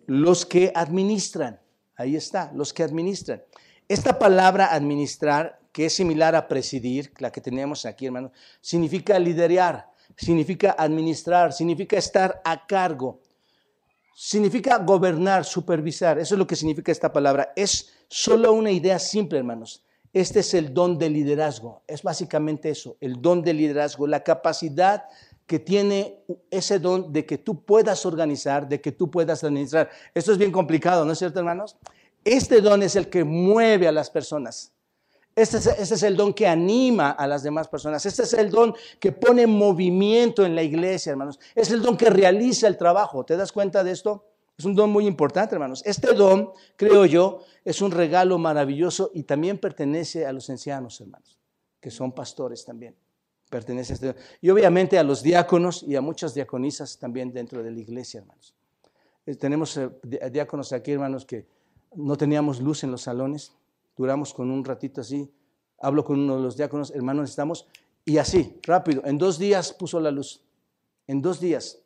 Los que administran. Ahí está, los que administran. Esta palabra administrar, que es similar a presidir, la que tenemos aquí, hermanos, significa liderar, significa administrar, significa estar a cargo, significa gobernar, supervisar. Eso es lo que significa esta palabra. Es Solo una idea simple, hermanos. Este es el don de liderazgo. Es básicamente eso, el don de liderazgo, la capacidad que tiene ese don de que tú puedas organizar, de que tú puedas administrar. Esto es bien complicado, ¿no es cierto, hermanos? Este don es el que mueve a las personas. Este es, este es, el don que anima a las demás personas. Este es el don que pone movimiento en la iglesia, hermanos. Es el don que realiza el trabajo. ¿Te das cuenta de esto? Es un don muy importante, hermanos. Este don, creo yo, es un regalo maravilloso y también pertenece a los ancianos, hermanos, que son pastores también. Pertenece a este. Y obviamente a los diáconos y a muchas diaconisas también dentro de la iglesia, hermanos. Eh, tenemos eh, diáconos aquí, hermanos, que no teníamos luz en los salones. Duramos con un ratito así. Hablo con uno de los diáconos, hermanos, estamos. Y así, rápido, en dos días puso la luz. En dos días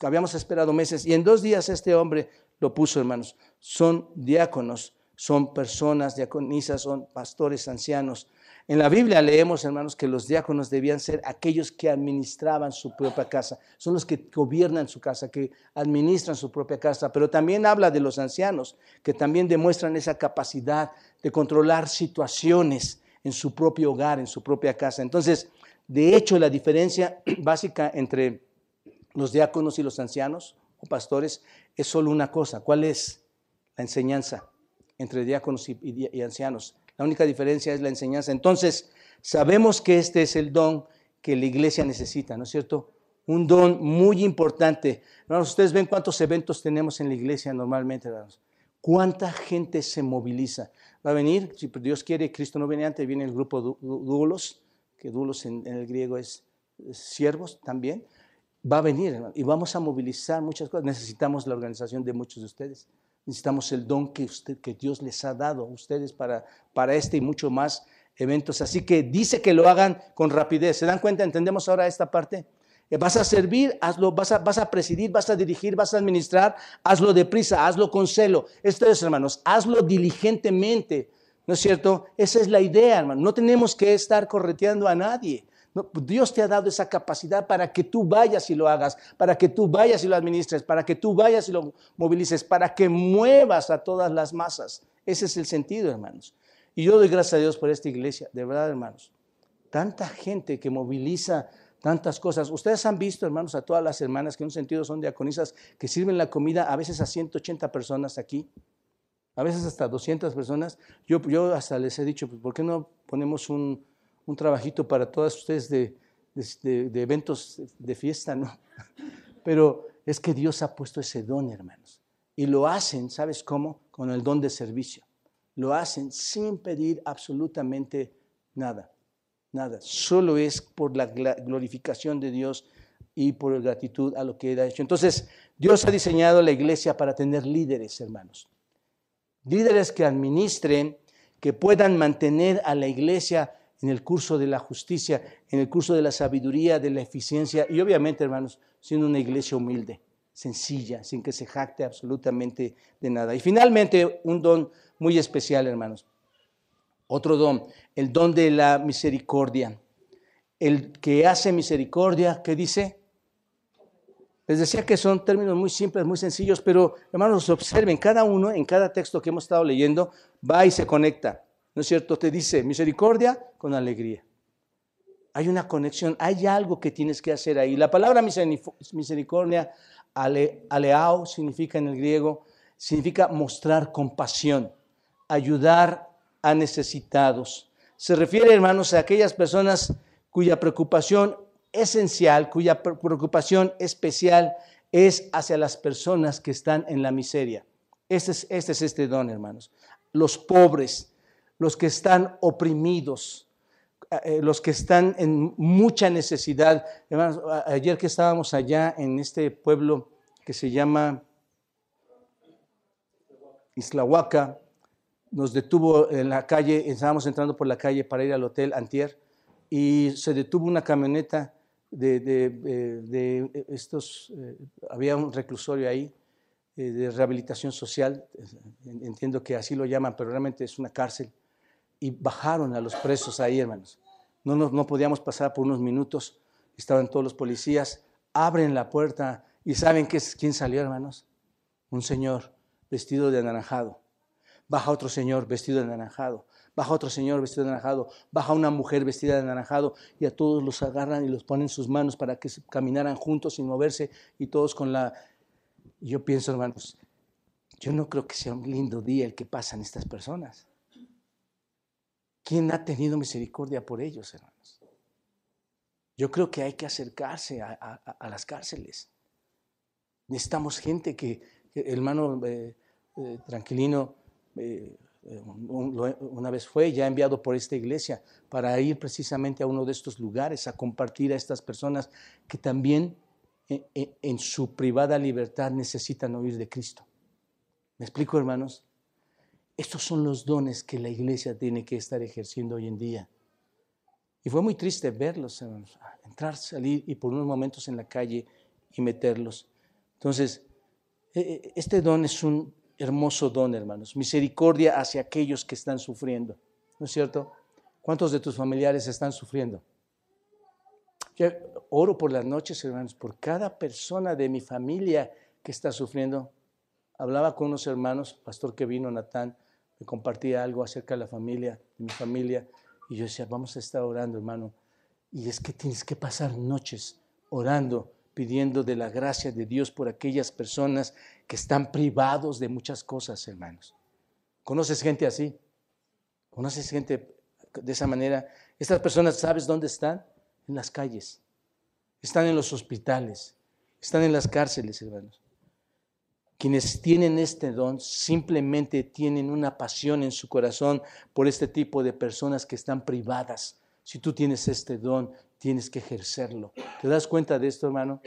habíamos esperado meses y en dos días este hombre lo puso, hermanos. Son diáconos, son personas diaconisas, son pastores ancianos. En la Biblia leemos, hermanos, que los diáconos debían ser aquellos que administraban su propia casa, son los que gobiernan su casa, que administran su propia casa, pero también habla de los ancianos, que también demuestran esa capacidad de controlar situaciones en su propio hogar, en su propia casa. Entonces, de hecho, la diferencia básica entre los diáconos y los ancianos o pastores es solo una cosa. ¿Cuál es la enseñanza entre diáconos y, ancianos? La única diferencia es la enseñanza. Entonces, sabemos que este es el don que la iglesia necesita, ¿no es cierto? Un don muy importante. Hermanos, ustedes ven cuántos eventos tenemos en la iglesia normalmente, hermanos. ¿Cuánta gente se moviliza? Va a venir, si Dios quiere, Cristo no viene antes, viene el grupo Dulos, que Dulos en, el griego es siervos también va a venir y vamos a movilizar muchas cosas. Necesitamos la organización de muchos de ustedes. Necesitamos el don que, usted, que Dios les ha dado a ustedes para, para este y mucho más eventos. Así que dice que lo hagan con rapidez. ¿Se dan cuenta? ¿Entendemos ahora esta parte? Eh, vas a servir, hazlo, vas a, vas a presidir, vas a dirigir, vas a administrar, hazlo deprisa, hazlo con celo. Esto es, hermanos, hazlo diligentemente. ¿No es cierto? Esa es la idea, hermano. No tenemos que estar correteando a nadie. Dios te ha dado esa capacidad para que tú vayas y lo hagas, para que tú vayas y lo administres, para que tú vayas y lo movilices, para que muevas a todas las masas. Ese es el sentido, hermanos. Y yo doy gracias a Dios por esta iglesia, de verdad, hermanos. Tanta gente que moviliza tantas cosas. Ustedes han visto, hermanos, a todas las hermanas que en un sentido son diaconisas, que sirven la comida a veces a 180 personas aquí, a veces hasta 200 personas. Yo, yo hasta les he dicho, pues, ¿por qué no ponemos un, un trabajito para todas ustedes de, de, eventos de fiesta, ¿no? Pero es que Dios ha puesto ese don, hermanos. Y lo hacen, ¿sabes cómo? Con el don de servicio. Lo hacen sin pedir absolutamente nada, nada. Solo es por la glorificación de Dios y por gratitud a lo que Él ha hecho. Entonces, Dios ha diseñado la iglesia para tener líderes, hermanos. líderes que administren, que puedan mantener a la iglesia en el curso de la justicia, en el curso de la sabiduría, de la eficiencia y obviamente, hermanos, siendo una iglesia humilde, sencilla, sin que se jacte absolutamente de nada. Y finalmente, un don muy especial, hermanos. Otro don, el don de la misericordia. El que hace misericordia, ¿qué dice? Les decía que son términos muy simples, muy sencillos, pero hermanos, observen, cada uno en cada texto que hemos estado leyendo va y se conecta. ¿No es cierto? Te dice misericordia con alegría. Hay una conexión, hay algo que tienes que hacer ahí. La palabra misericordia, aleao, significa en el griego, significa mostrar compasión, ayudar a necesitados. Se refiere, hermanos, a aquellas personas cuya preocupación esencial, cuya preocupación especial es hacia las personas que están en la miseria. Este es este, es este don, hermanos. Los pobres, los que están oprimidos, eh, los que están en mucha necesidad. Hermanos, ayer que estábamos allá en este pueblo que se llama Islahuaca, nos detuvo en la calle, estábamos entrando por la calle para ir al hotel Antier, y se detuvo una camioneta de, estos, eh, había un reclusorio ahí eh, de rehabilitación social, entiendo que así lo llaman, pero realmente es una cárcel, y bajaron a los presos ahí, hermanos. No, no, no podíamos pasar por unos minutos, estaban todos los policías, abren la puerta y ¿saben qué quién salió, hermanos? Un señor vestido de anaranjado. Baja otro señor vestido de anaranjado baja otro señor vestido de anaranjado, baja una mujer vestida de anaranjado y a todos los agarran y los ponen en sus manos para que caminaran juntos sin moverse y todos con la... Yo pienso, hermanos, yo no creo que sea un lindo día el que pasan estas personas. ¿Quién ha tenido misericordia por ellos, hermanos? Yo creo que hay que acercarse a, las cárceles. Necesitamos gente que, hermano eh, eh, Tranquilino, eh, una vez fue ya enviado por esta iglesia para ir precisamente a uno de estos lugares a compartir a estas personas que también en, su privada libertad necesitan oír de Cristo. ¿Me explico, hermanos? Estos son los dones que la iglesia tiene que estar ejerciendo hoy en día. Y fue muy triste verlos, entrar, salir y por unos momentos en la calle y meterlos. Entonces, este don es un hermoso don, hermanos. Misericordia hacia aquellos que están sufriendo. ¿No es cierto? ¿Cuántos de tus familiares están sufriendo? Oro por las noches, hermanos, por cada persona de mi familia que está sufriendo. Hablaba con unos hermanos, pastor que vino, Natán, me compartía algo acerca de la familia, de mi familia, y yo decía, vamos a estar orando, hermano. Y es que tienes que pasar noches orando pidiendo de la gracia de Dios por aquellas personas que están privados de muchas cosas, hermanos. ¿Conoces gente así? ¿Conoces gente de esa manera? Estas personas, ¿sabes dónde están? En las calles. Están en los hospitales. Están en las cárceles, hermanos. Quienes tienen este don simplemente tienen una pasión en su corazón por este tipo de personas que están privadas. Si tú tienes este don, tienes que ejercerlo. ¿Te das cuenta de esto, hermano?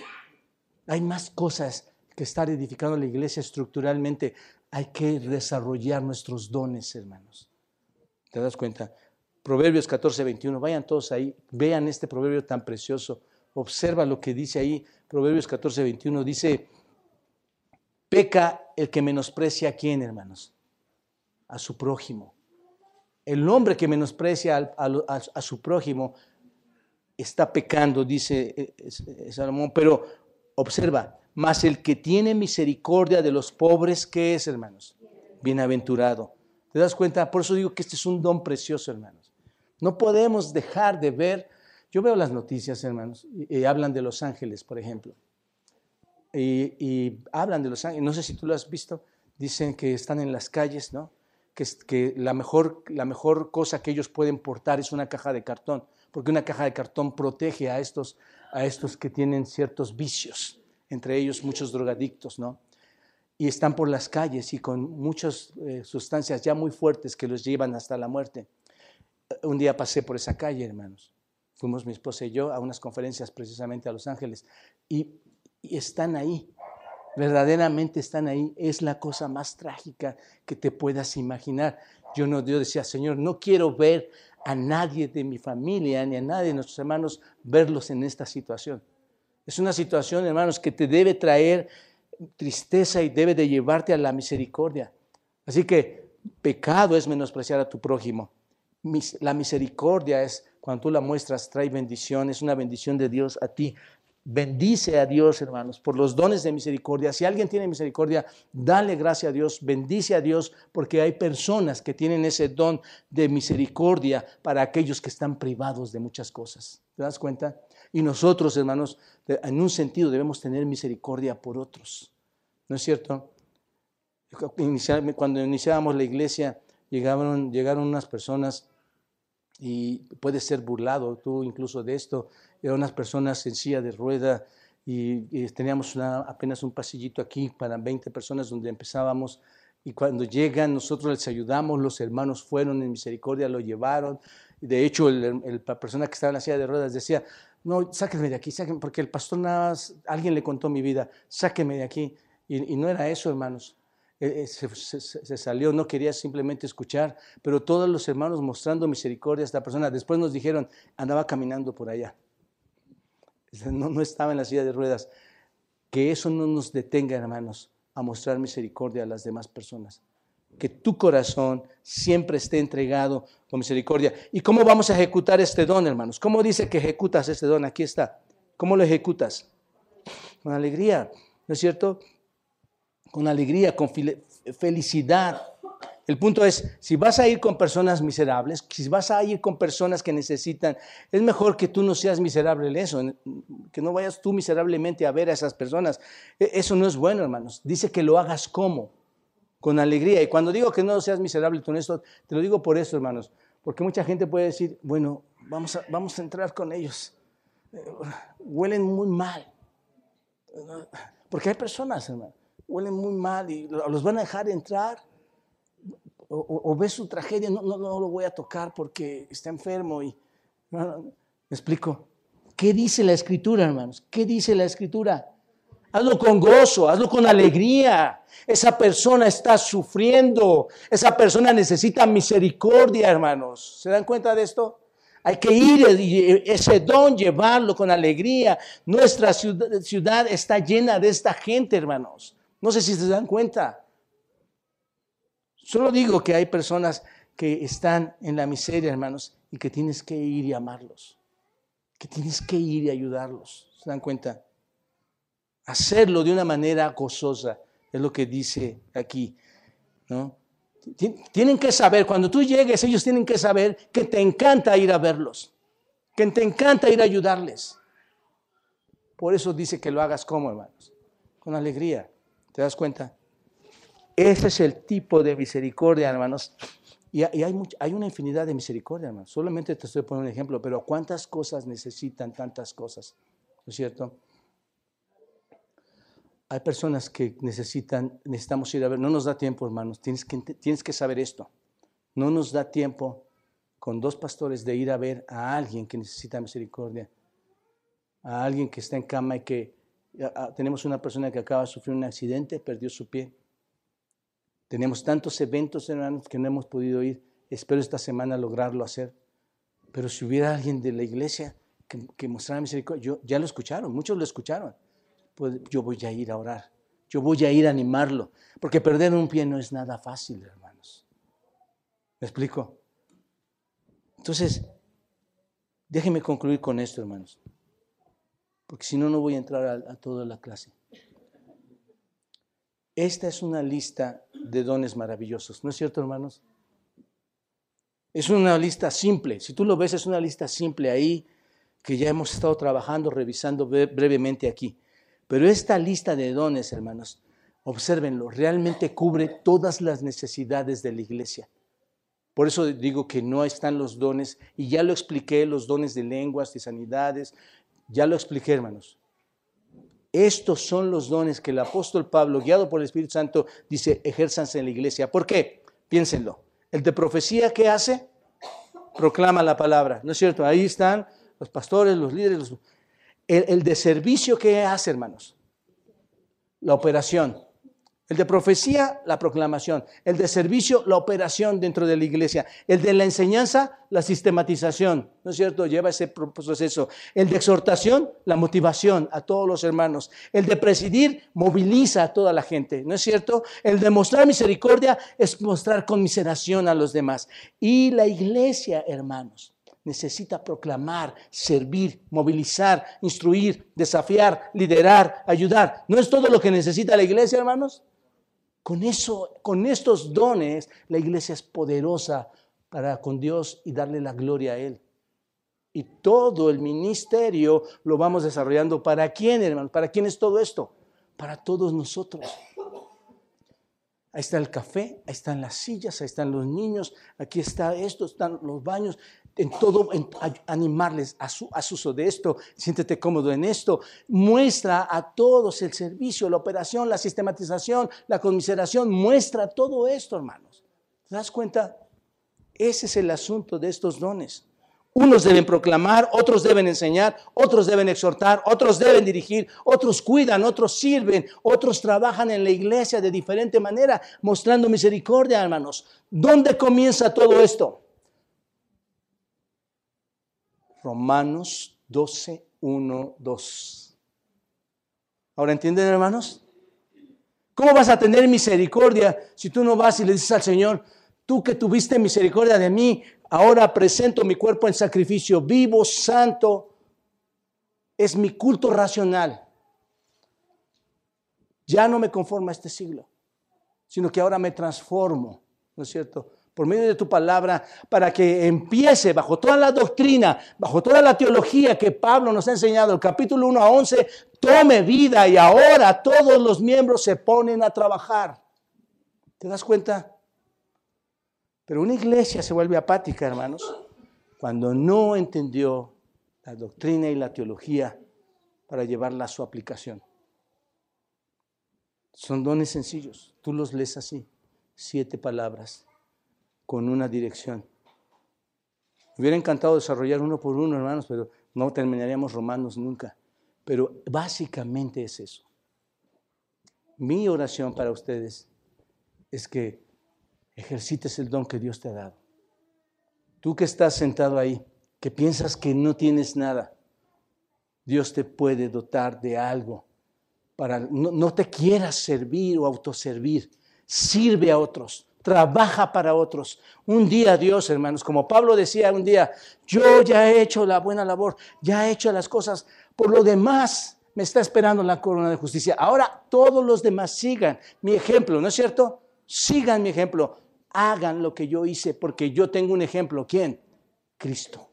Hay más cosas que estar edificando la iglesia estructuralmente. Hay que desarrollar nuestros dones, hermanos. ¿Te das cuenta? Proverbios 14, 21. Vayan todos ahí, vean este proverbio tan precioso. Observa lo que dice ahí. Proverbios 14, 21. Dice, peca el que menosprecia a quién, hermanos? A su prójimo. El hombre que menosprecia a su prójimo está pecando, dice eh, eh, Salomón, pero observa, más el que tiene misericordia de los pobres, ¿qué es, hermanos? Bienaventurado. ¿Te das cuenta? Por eso digo que este es un don precioso, hermanos. No podemos dejar de ver, yo veo las noticias, hermanos, y, hablan de los ángeles, por ejemplo. Y, hablan de los ángeles, no sé si tú lo has visto, dicen que están en las calles, ¿no? Que, que la, mejor, la mejor cosa que ellos pueden portar es una caja de cartón porque una caja de cartón protege a estos, a estos que tienen ciertos vicios, entre ellos muchos drogadictos, ¿no? Y están por las calles y con muchas eh, sustancias ya muy fuertes que los llevan hasta la muerte. Un día pasé por esa calle, hermanos. Fuimos mi esposa y yo a unas conferencias precisamente a Los Ángeles y, y están ahí. verdaderamente están ahí, es la cosa más trágica que te puedas imaginar. Yo no, yo decía, Señor, no quiero ver a nadie de mi familia ni a nadie de nuestros hermanos verlos en esta situación. Es una situación, hermanos, que te debe traer tristeza y debe de llevarte a la misericordia. Así que pecado es menospreciar a tu prójimo. La misericordia es, cuando tú la muestras, trae bendición, es una bendición de Dios a ti. Bendice a Dios, hermanos, por los dones de misericordia. Si alguien tiene misericordia, dale gracias a Dios, bendice a Dios, porque hay personas que tienen ese don de misericordia para aquellos que están privados de muchas cosas. ¿Te das cuenta? Y nosotros, hermanos, en un sentido debemos tener misericordia por otros. ¿No es cierto? Cuando iniciábamos la iglesia, llegaron, llegaron unas personas y puede ser burlado tú incluso de esto, eran unas personas en silla de rueda y, teníamos apenas un pasillito aquí para 20 personas donde empezábamos y cuando llegan nosotros les ayudamos, los hermanos fueron en misericordia, lo llevaron. De hecho, el, la persona que estaba en la silla de ruedas decía, no, sáquenme de aquí, sáquenme, porque el pastor nada más, alguien le contó mi vida, sáquenme de aquí. Y, y no era eso, hermanos. Eh, eh, se, salió, no quería simplemente escuchar, pero todos los hermanos mostrando misericordia a esta persona. Después nos dijeron, andaba caminando por allá. No, no estaba en la silla de ruedas. Que eso no nos detenga, hermanos, a mostrar misericordia a las demás personas. Que tu corazón siempre esté entregado con misericordia. ¿Y cómo vamos a ejecutar este don, hermanos? ¿Cómo dice que ejecutas este don? Aquí está. ¿Cómo lo ejecutas? Con alegría, ¿no es cierto? con alegría, con felicidad. El punto es, si vas a ir con personas miserables, si vas a ir con personas que necesitan, es mejor que tú no seas miserable en eso, que no vayas tú miserablemente a ver a esas personas. E, eso no es bueno, hermanos. Dice que lo hagas como, con alegría. Y cuando digo que no seas miserable con esto, te lo digo por eso, hermanos, porque mucha gente puede decir, bueno, vamos a, vamos a entrar con ellos. Eh, huelen muy mal. Porque hay personas, hermanos huelen muy mal y los van a dejar entrar. O, ves su tragedia, no, no, no, lo voy a tocar porque está enfermo. Y, ¿Me explico? ¿Qué dice la escritura, hermanos? ¿Qué dice la escritura? Hazlo con gozo, hazlo con alegría. Esa persona está sufriendo. Esa persona necesita misericordia, hermanos. ¿Se dan cuenta de esto? Hay que ir ese don llevarlo con alegría. Nuestra ciudad está llena de esta gente, hermanos. No sé si se dan cuenta. Solo digo que hay personas que están en la miseria, hermanos, y que tienes que ir y amarlos. Que tienes que ir y ayudarlos. ¿Se dan cuenta? Hacerlo de una manera gozosa, es lo que dice aquí. ¿no? Tienen que saber, cuando tú llegues, ellos tienen que saber que te encanta ir a verlos, que te encanta ir a ayudarles. Por eso dice que lo hagas como, hermanos, con alegría. ¿Te das cuenta? Ese es el tipo de misericordia, hermanos. Y, hay, una infinidad de misericordia, hermanos. Solamente te estoy poniendo un ejemplo, pero ¿cuántas cosas necesitan tantas cosas? ¿No es cierto? Hay personas que necesitan, necesitamos ir a ver, no nos da tiempo, hermanos. Tienes que, saber esto. No nos da tiempo con dos pastores de ir a ver a alguien que necesita misericordia, a alguien que está en cama y que tenemos una persona que acaba de sufrir un accidente, perdió su pie. Tenemos tantos eventos, hermanos, que no hemos podido ir. Espero esta semana lograrlo hacer. Pero si hubiera alguien de la iglesia que, mostrara misericordia, yo, ya lo escucharon, muchos lo escucharon. Pues yo voy a ir a orar. Yo voy a ir a animarlo. Porque perder un pie no es nada fácil, hermanos. ¿Me explico? Entonces, déjenme concluir con esto, hermanos porque si no, no voy a entrar a, toda la clase. Esta es una lista de dones maravillosos, ¿no es cierto, hermanos? Es una lista simple. Si tú lo ves, es una lista simple ahí que ya hemos estado trabajando, revisando brevemente aquí. Pero esta lista de dones, hermanos, observenlo, realmente cubre todas las necesidades de la iglesia. Por eso digo que no están los dones, y ya lo expliqué, los dones de lenguas, y sanidades, ya lo expliqué, hermanos. Estos son los dones que el apóstol Pablo, guiado por el Espíritu Santo, dice, ejérzanse en la iglesia. ¿Por qué? Piénsenlo. El de profecía, ¿qué hace? Proclama la palabra. ¿No es cierto? Ahí están los pastores, los líderes. El, el de servicio, ¿qué hace, hermanos? la operación. El de profecía, la proclamación. El de servicio, la operación dentro de la iglesia. El de la enseñanza, la sistematización. ¿No es cierto? Lleva ese proceso. El de exhortación, la motivación a todos los hermanos. El de presidir, moviliza a toda la gente. ¿No es cierto? El de mostrar misericordia es mostrar conmiseración a los demás. Y la iglesia, hermanos, necesita proclamar, servir, movilizar, instruir, desafiar, liderar, ayudar. ¿No es todo lo que necesita la iglesia, hermanos? Con eso, con estos dones, la iglesia es poderosa para con Dios y darle la gloria a Él. Y todo el ministerio lo vamos desarrollando. ¿Para quién, hermano? ¿Para quién es todo esto? Para todos nosotros. Ahí está el café, ahí están las sillas, ahí están los niños, aquí está esto, están los baños, en todo, animarles a su, a su uso de esto, siéntete cómodo en esto. Muestra a todos el servicio, la operación, la sistematización, la conmiseración, muestra todo esto, hermanos. ¿Te das cuenta? Ese es el asunto de estos dones. Unos deben proclamar, otros deben enseñar, otros deben exhortar, otros deben dirigir, otros cuidan, otros sirven, otros trabajan en la iglesia de diferente manera, mostrando misericordia, hermanos. ¿Dónde comienza todo esto? Romanos 12, 1, 2. ¿Ahora entienden, hermanos? ¿Cómo vas a tener misericordia si tú no vas y le dices al Señor, tú que tuviste misericordia de mí, ahora presento mi cuerpo en sacrificio vivo, santo, es mi culto racional. Ya no me conformo a este siglo, sino que ahora me transformo, ¿no es cierto? Por medio de tu palabra, para que empiece bajo toda la doctrina, bajo toda la teología que Pablo nos ha enseñado, el capítulo 1 a 11, tome vida y ahora todos los miembros se ponen a trabajar. ¿Te das cuenta? Pero una iglesia se vuelve apática, hermanos, cuando no entendió la doctrina y la teología para llevarla a su aplicación. Son dones sencillos. Tú los lees así, siete palabras con una dirección. Me hubiera encantado desarrollar uno por uno, hermanos, pero no terminaríamos romanos nunca. Pero básicamente es eso. Mi oración para ustedes es que ejercites el don que Dios te ha dado. Tú que estás sentado ahí, que piensas que no tienes nada, Dios te puede dotar de algo para no, no te quieras servir o autoservir. Sirve a otros, trabaja para otros. Un día Dios, hermanos, como Pablo decía un día, yo ya he hecho la buena labor, ya he hecho las cosas, por lo demás me está esperando la corona de justicia. Ahora todos los demás sigan mi ejemplo, ¿no es cierto? Sigan mi ejemplo, hagan lo que yo hice, porque yo tengo un ejemplo. ¿Quién? Cristo.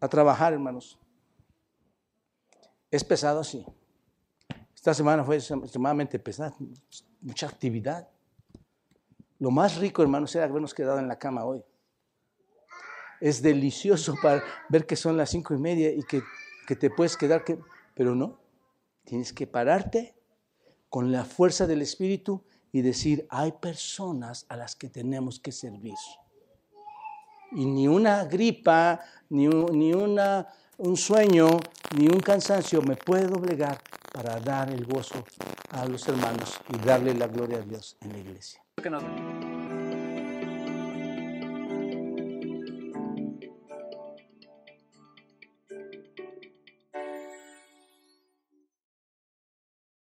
A trabajar, hermanos. Es pesado, sí. Esta semana fue extremadamente pesada, mucha actividad. Lo más rico, hermanos, era habernos quedado en la cama hoy. Es delicioso para ver que son las cinco y media y que, te puedes quedar, que, pero no. Tienes que pararte con la fuerza del Espíritu y decir, hay personas a las que tenemos que servir. Y ni una gripa, ni, ni una, un sueño, ni un cansancio me puede doblegar para dar el gozo a los hermanos y darle la gloria a Dios en la iglesia.